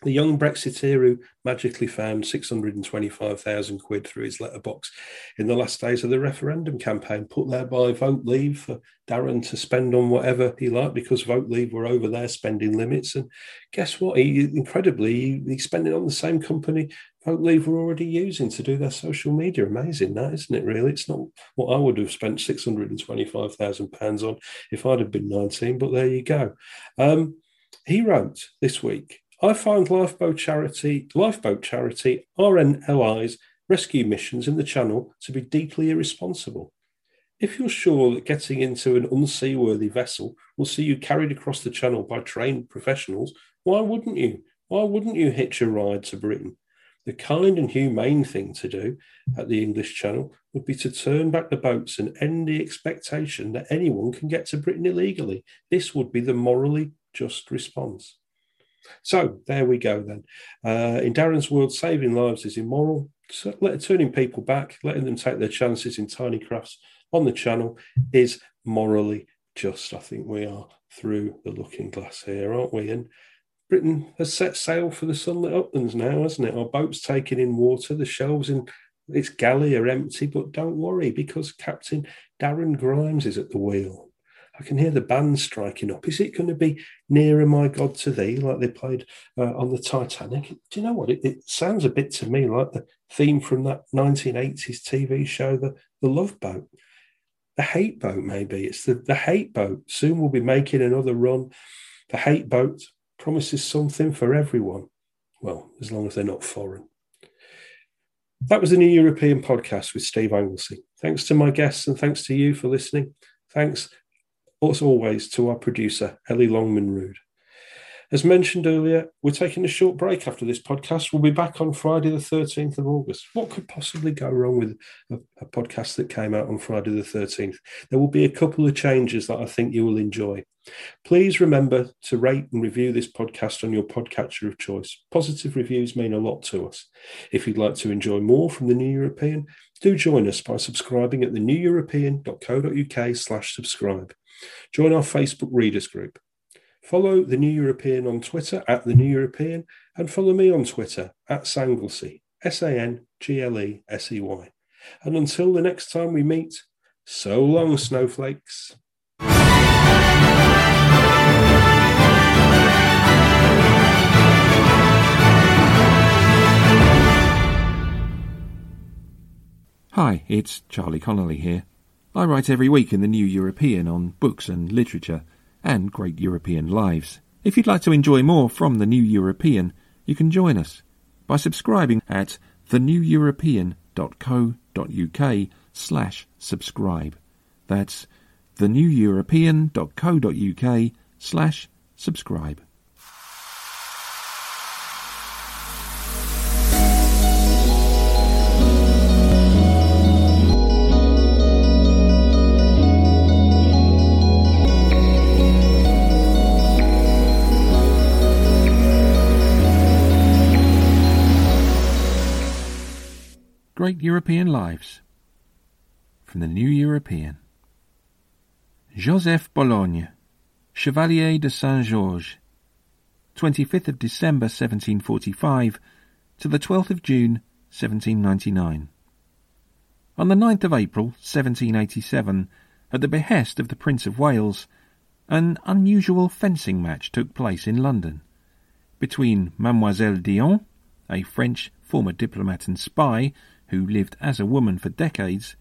The young Brexiteer who magically found 625,000 quid through his letterbox in the last days of the referendum campaign, put there by Vote Leave for Darren to spend on whatever he liked because Vote Leave were over their spending limits. And guess what? He incredibly he, he's spending on the same company Vote Leave were already using to do their social media. Amazing, that isn't it? Really, it's not what I would have spent six hundred and twenty-five thousand pounds on if I'd have been nineteen. But there you go. Um, he wrote this week. I find lifeboat charity, lifeboat charity RNLI's rescue missions in the Channel to be deeply irresponsible. If you're sure that getting into an unseaworthy vessel will see you carried across the Channel by trained professionals, why wouldn't you? Why wouldn't you hitch a ride to Britain? The kind and humane thing to do at the English Channel would be to turn back the boats and end the expectation that anyone can get to Britain illegally. This would be the morally just response. So there we go then. Uh, in Darren's world, saving lives is immoral. So let, turning people back, letting them take their chances in tiny crafts on the channel is morally just. I think we are through the looking glass here, aren't we? And Britain has set sail for the sunlit uplands now, hasn't it? Our boats taking in water, the shelves in its galley are empty, but don't worry because Captain Darren Grimes is at the wheel. I can hear the band striking up. Is it going to be nearer my God to thee, like they played uh, on the Titanic? Do you know what? It, it, sounds a bit to me like the theme from that 1980s TV show, The, the Love Boat. The Hate Boat, maybe. It's the, the Hate Boat. Soon we'll be making another run. The Hate Boat promises something for everyone. Well, as long as they're not foreign. That was the New European podcast with Steve Anglesey. Thanks to my guests and thanks to you for listening. Thanks as always, to our producer, Ellie Longman Rood. As mentioned earlier, we're taking a short break after this podcast. We'll be back on Friday, the 13th of August. What could possibly go wrong with a, a, podcast that came out on Friday, the 13th? There will be a couple of changes that I think you will enjoy. Please remember to rate and review this podcast on your podcatcher of choice. Positive reviews mean a lot to us. If you'd like to enjoy more from the New European, do join us by subscribing at theneweuropean.co.uk slash subscribe. Join our Facebook readers group. Follow The New European on Twitter at The New European and follow me on Twitter at Sanglesey, S A N G L E S E Y. And until the next time we meet, so long, snowflakes. Hi, it's Charlie Connelly here. I write every week in the New European on books and literature and great European lives. If you'd like to enjoy more from the New European, you can join us by subscribing at theneweuropean.co.uk slash subscribe. That's theneweuropean.co.uk slash subscribe. Great European Lives from the New European. Joseph Bologne, Chevalier de Saint Georges, 25th of December 1745 to the 12th of June 1799. On the 9th of April 1787, at the behest of the Prince of Wales, an unusual fencing match took place in London between Mademoiselle d'Éon, a French former diplomat and spy, who lived as a woman for decades,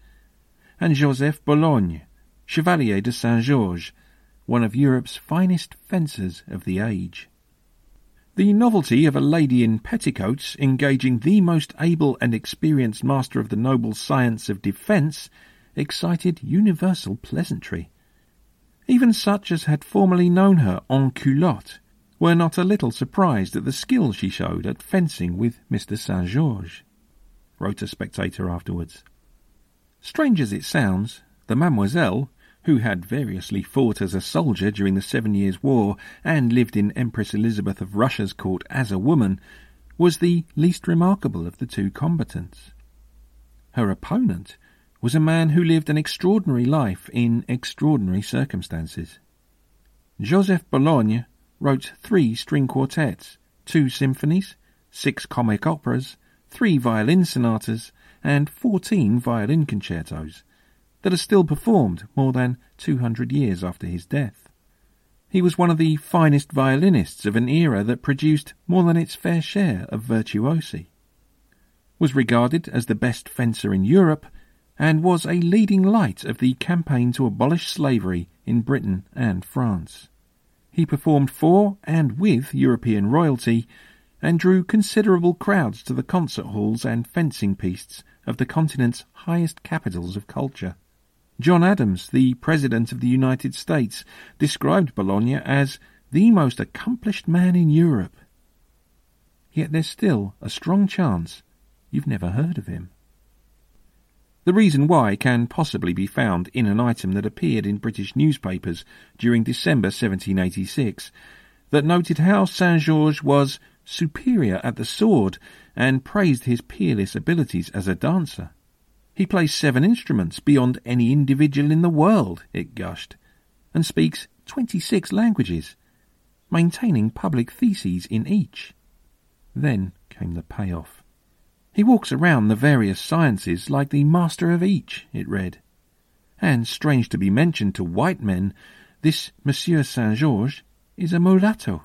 and Joseph Bologne, Chevalier de Saint Georges, one of Europe's finest fencers of the age. The novelty of a lady in petticoats engaging the most able and experienced master of the noble science of defence excited universal pleasantry. Even such as had formerly known her en culotte were not a little surprised at the skill she showed at fencing with Mr. St. Wrote a spectator afterwards. Strange as it sounds, the Mademoiselle, who had variously fought as a soldier during the Seven Years' War and lived in Empress Elizabeth of Russia's court as a woman, was the least remarkable of the two combatants. Her opponent was a man who lived an extraordinary life in extraordinary circumstances. Joseph Bologne wrote three string quartets, two symphonies, six comic operas, three violin sonatas, and 14 violin concertos that are still performed more than 200 years after his death. He was one of the finest violinists of an era that produced more than its fair share of virtuosi, was regarded as the best fencer in Europe, and was a leading light of the campaign to abolish slavery in Britain and France. He performed for and with European royalty and drew considerable crowds to the concert halls and fencing pistes of the continent's highest capitals of culture. John Adams, the President of the United States, described Bologna as the most accomplished man in Europe. Yet there's still a strong chance you've never heard of him. The reason why can possibly be found in an item that appeared in British newspapers during December 1786 that noted how Saint Georges was superior at the sword, and praised his peerless abilities as a dancer. He plays seven instruments beyond any individual in the world, it gushed, and speaks twenty-six languages, maintaining public theses in each. Then came the payoff. He walks around the various sciences like the master of each, it read. And, strange to be mentioned to white men, this Monsieur Saint Georges is a mulatto,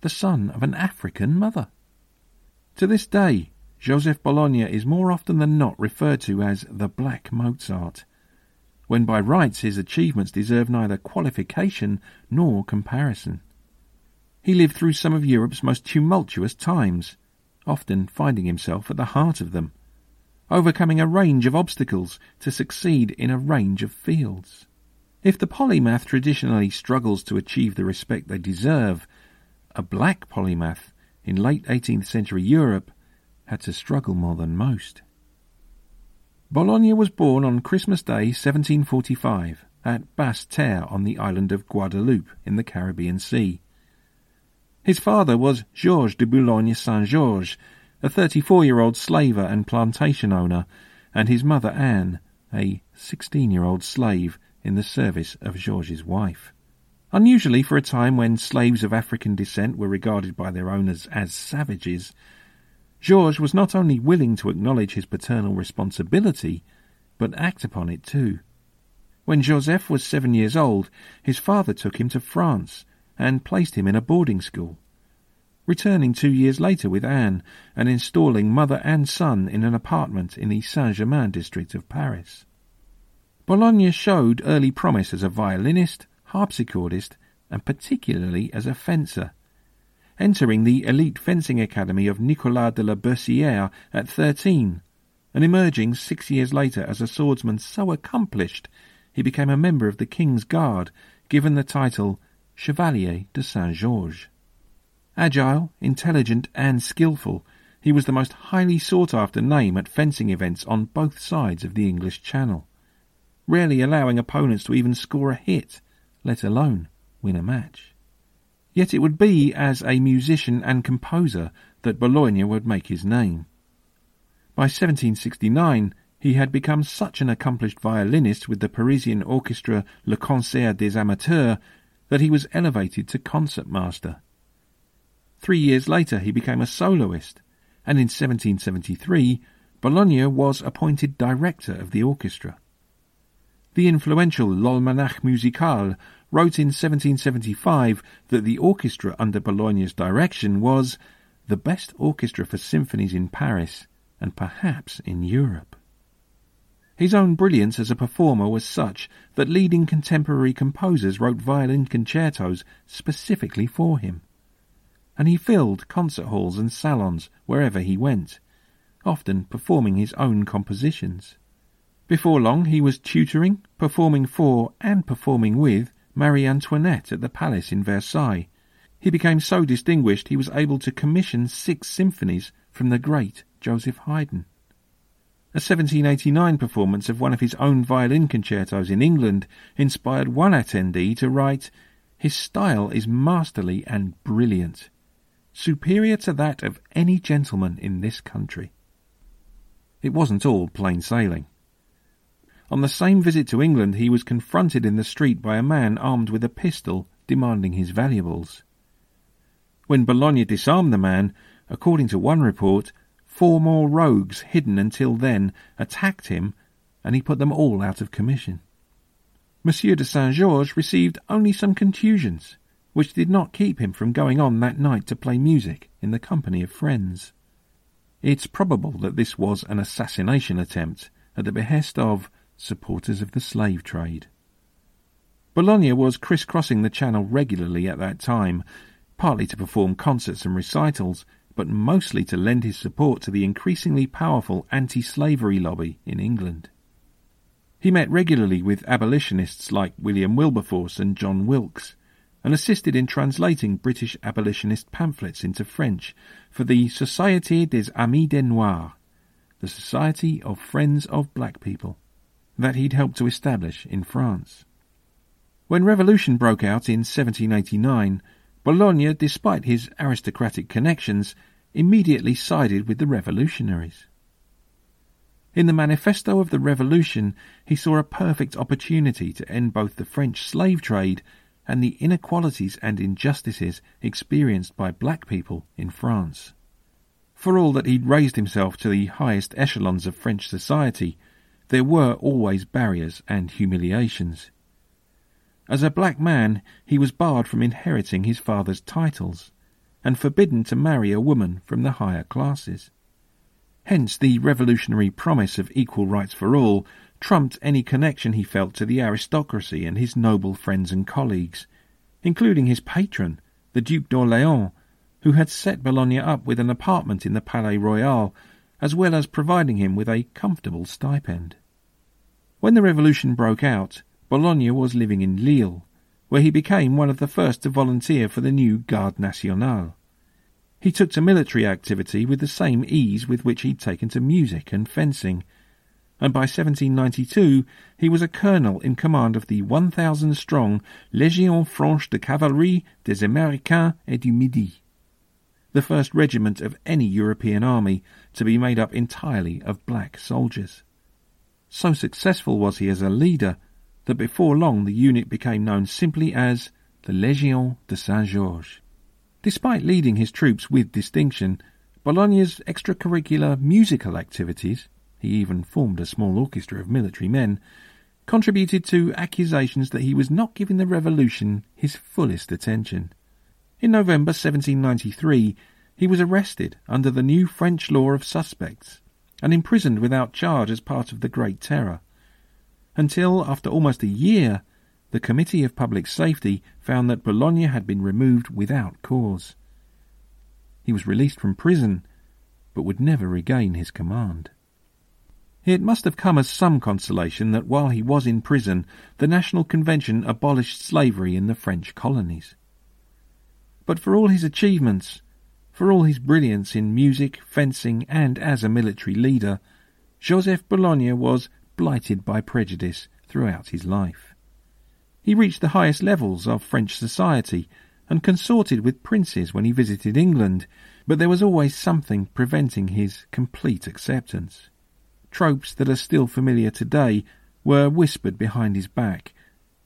the son of an African mother. To this day, Joseph Bologna is more often than not referred to as the Black Mozart, when by rights his achievements deserve neither qualification nor comparison. He lived through some of Europe's most tumultuous times, often finding himself at the heart of them, overcoming a range of obstacles to succeed in a range of fields. If the polymath traditionally struggles to achieve the respect they deserve, a black polymath in late 18th century Europe had to struggle more than most. Bologna was born on Christmas Day 1745 at Basse-Terre on the island of Guadeloupe in the Caribbean Sea. His father was Georges de Boulogne Saint Georges, a 34 year old slaver and plantation owner, and his mother Anne, a 16 year old slave in the service of Georges' wife. Unusually for a time when slaves of African descent were regarded by their owners as savages, Georges was not only willing to acknowledge his paternal responsibility, but act upon it too. When Joseph was seven years old, his father took him to France and placed him in a boarding school. Returning two years later with Anne and installing mother and son in an apartment in the Saint Germain district of Paris. Bologna showed early promise as a violinist, harpsichordist, and particularly as a fencer. Entering the elite fencing academy of Nicolas de la Boëssière at thirteen, and emerging six years later as a swordsman so accomplished he became a member of the King's Guard, given the title Chevalier de Saint Georges. Agile, intelligent, and skilful, he was the most highly sought after name at fencing events on both sides of the English Channel, rarely allowing opponents to even score a hit, let alone win a match. Yet it would be as a musician and composer that Bologna would make his name. By 1769, he had become such an accomplished violinist with the Parisian orchestra Le Concert des Amateurs that he was elevated to concertmaster. Three years later he became a soloist, and in 1773 Bologna was appointed director of the orchestra. The influential L'Almanach Musical wrote in 1775 that the orchestra under Bologna's direction was the best orchestra for symphonies in Paris and perhaps in Europe. His own brilliance as a performer was such that leading contemporary composers wrote violin concertos specifically for him. And he filled concert halls and salons wherever he went, often performing his own compositions. Before long he was tutoring, performing for, and performing with Marie Antoinette at the palace in Versailles. He became so distinguished he was able to commission six symphonies from the great Joseph Haydn. A 1789 performance of one of his own violin concertos in England inspired one attendee to write, His style is masterly and brilliant, superior to that of any gentleman in this country. It wasn't all plain sailing. On the same visit to England, he was confronted in the street by a man armed with a pistol demanding his valuables. When Bologna disarmed the man, according to one report, Four more rogues, hidden until then, attacked him, and he put them all out of commission. Monsieur de Saint Georges received only some contusions, which did not keep him from going on that night to play music in the company of friends. It's probable that this was an assassination attempt at the behest of supporters of the slave trade. Bologna was crisscrossing the channel regularly at that time, partly to perform concerts and recitals, but mostly to lend his support to the increasingly powerful anti-slavery lobby in England. He met regularly with abolitionists like William Wilberforce and John Wilkes, and assisted in translating British abolitionist pamphlets into French for the Société des Amis des Noirs, the Society of Friends of Black People, that he'd helped to establish in France. When revolution broke out in 1789, Bologna, despite his aristocratic connections, immediately sided with the revolutionaries. In the Manifesto of the Revolution, he saw a perfect opportunity to end both the French slave trade and the inequalities and injustices experienced by black people in France. For all that he'd raised himself to the highest echelons of French society, there were always barriers and humiliations. As a black man, he was barred from inheriting his father's titles, and forbidden to marry a woman from the higher classes. Hence the revolutionary promise of equal rights for all trumped any connection he felt to the aristocracy and his noble friends and colleagues, including his patron, the Duke d'Orléans, who had set Bologna up with an apartment in the Palais Royal, as well as providing him with a comfortable stipend. When the revolution broke out, Bologna was living in Lille, where he became one of the first to volunteer for the new Garde Nationale. He took to military activity with the same ease with which he'd taken to music and fencing, and by 1792 he was a colonel in command of the 1,000 strong Légion Franche de Cavalerie des Américains et du Midi, the first regiment of any European army to be made up entirely of black soldiers. So successful was he as a leader that before long the unit became known simply as the Légion de Saint-Georges. Despite leading his troops with distinction, Bologna's extracurricular musical activities, he even formed a small orchestra of military men, contributed to accusations that he was not giving the revolution his fullest attention. In November 1793, he was arrested under the new French law of suspects and imprisoned without charge as part of the Great Terror until, after almost a year, the Committee of Public Safety found that Bologna had been removed without cause. He was released from prison, but would never regain his command. It must have come as some consolation that while he was in prison, the National Convention abolished slavery in the French colonies. But for all his achievements, for all his brilliance in music, fencing, and as a military leader, Joseph Bologna was blighted by prejudice throughout his life. He reached the highest levels of French society and consorted with princes when he visited England, but there was always something preventing his complete acceptance. Tropes that are still familiar today were whispered behind his back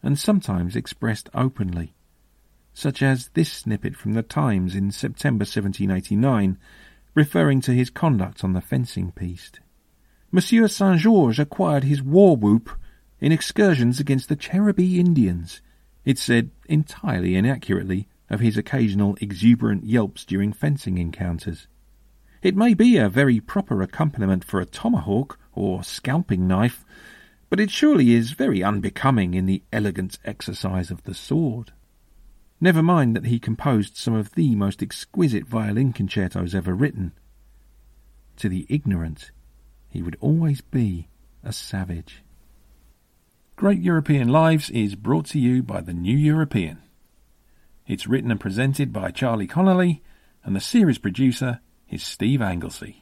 and sometimes expressed openly, such as this snippet from the Times in September 1789, referring to his conduct on the fencing piste. Monsieur Saint Georges acquired his war whoop in excursions against the Cherokee Indians. It said entirely inaccurately of his occasional exuberant yelps during fencing encounters. It may be a very proper accompaniment for a tomahawk or scalping knife, but it surely is very unbecoming in the elegant exercise of the sword. Never mind that he composed some of the most exquisite violin concertos ever written. To the ignorant, he would always be a savage. Great European Lives is brought to you by the New European. It's written and presented by Charlie Connelly, and the series producer is Steve Anglesey.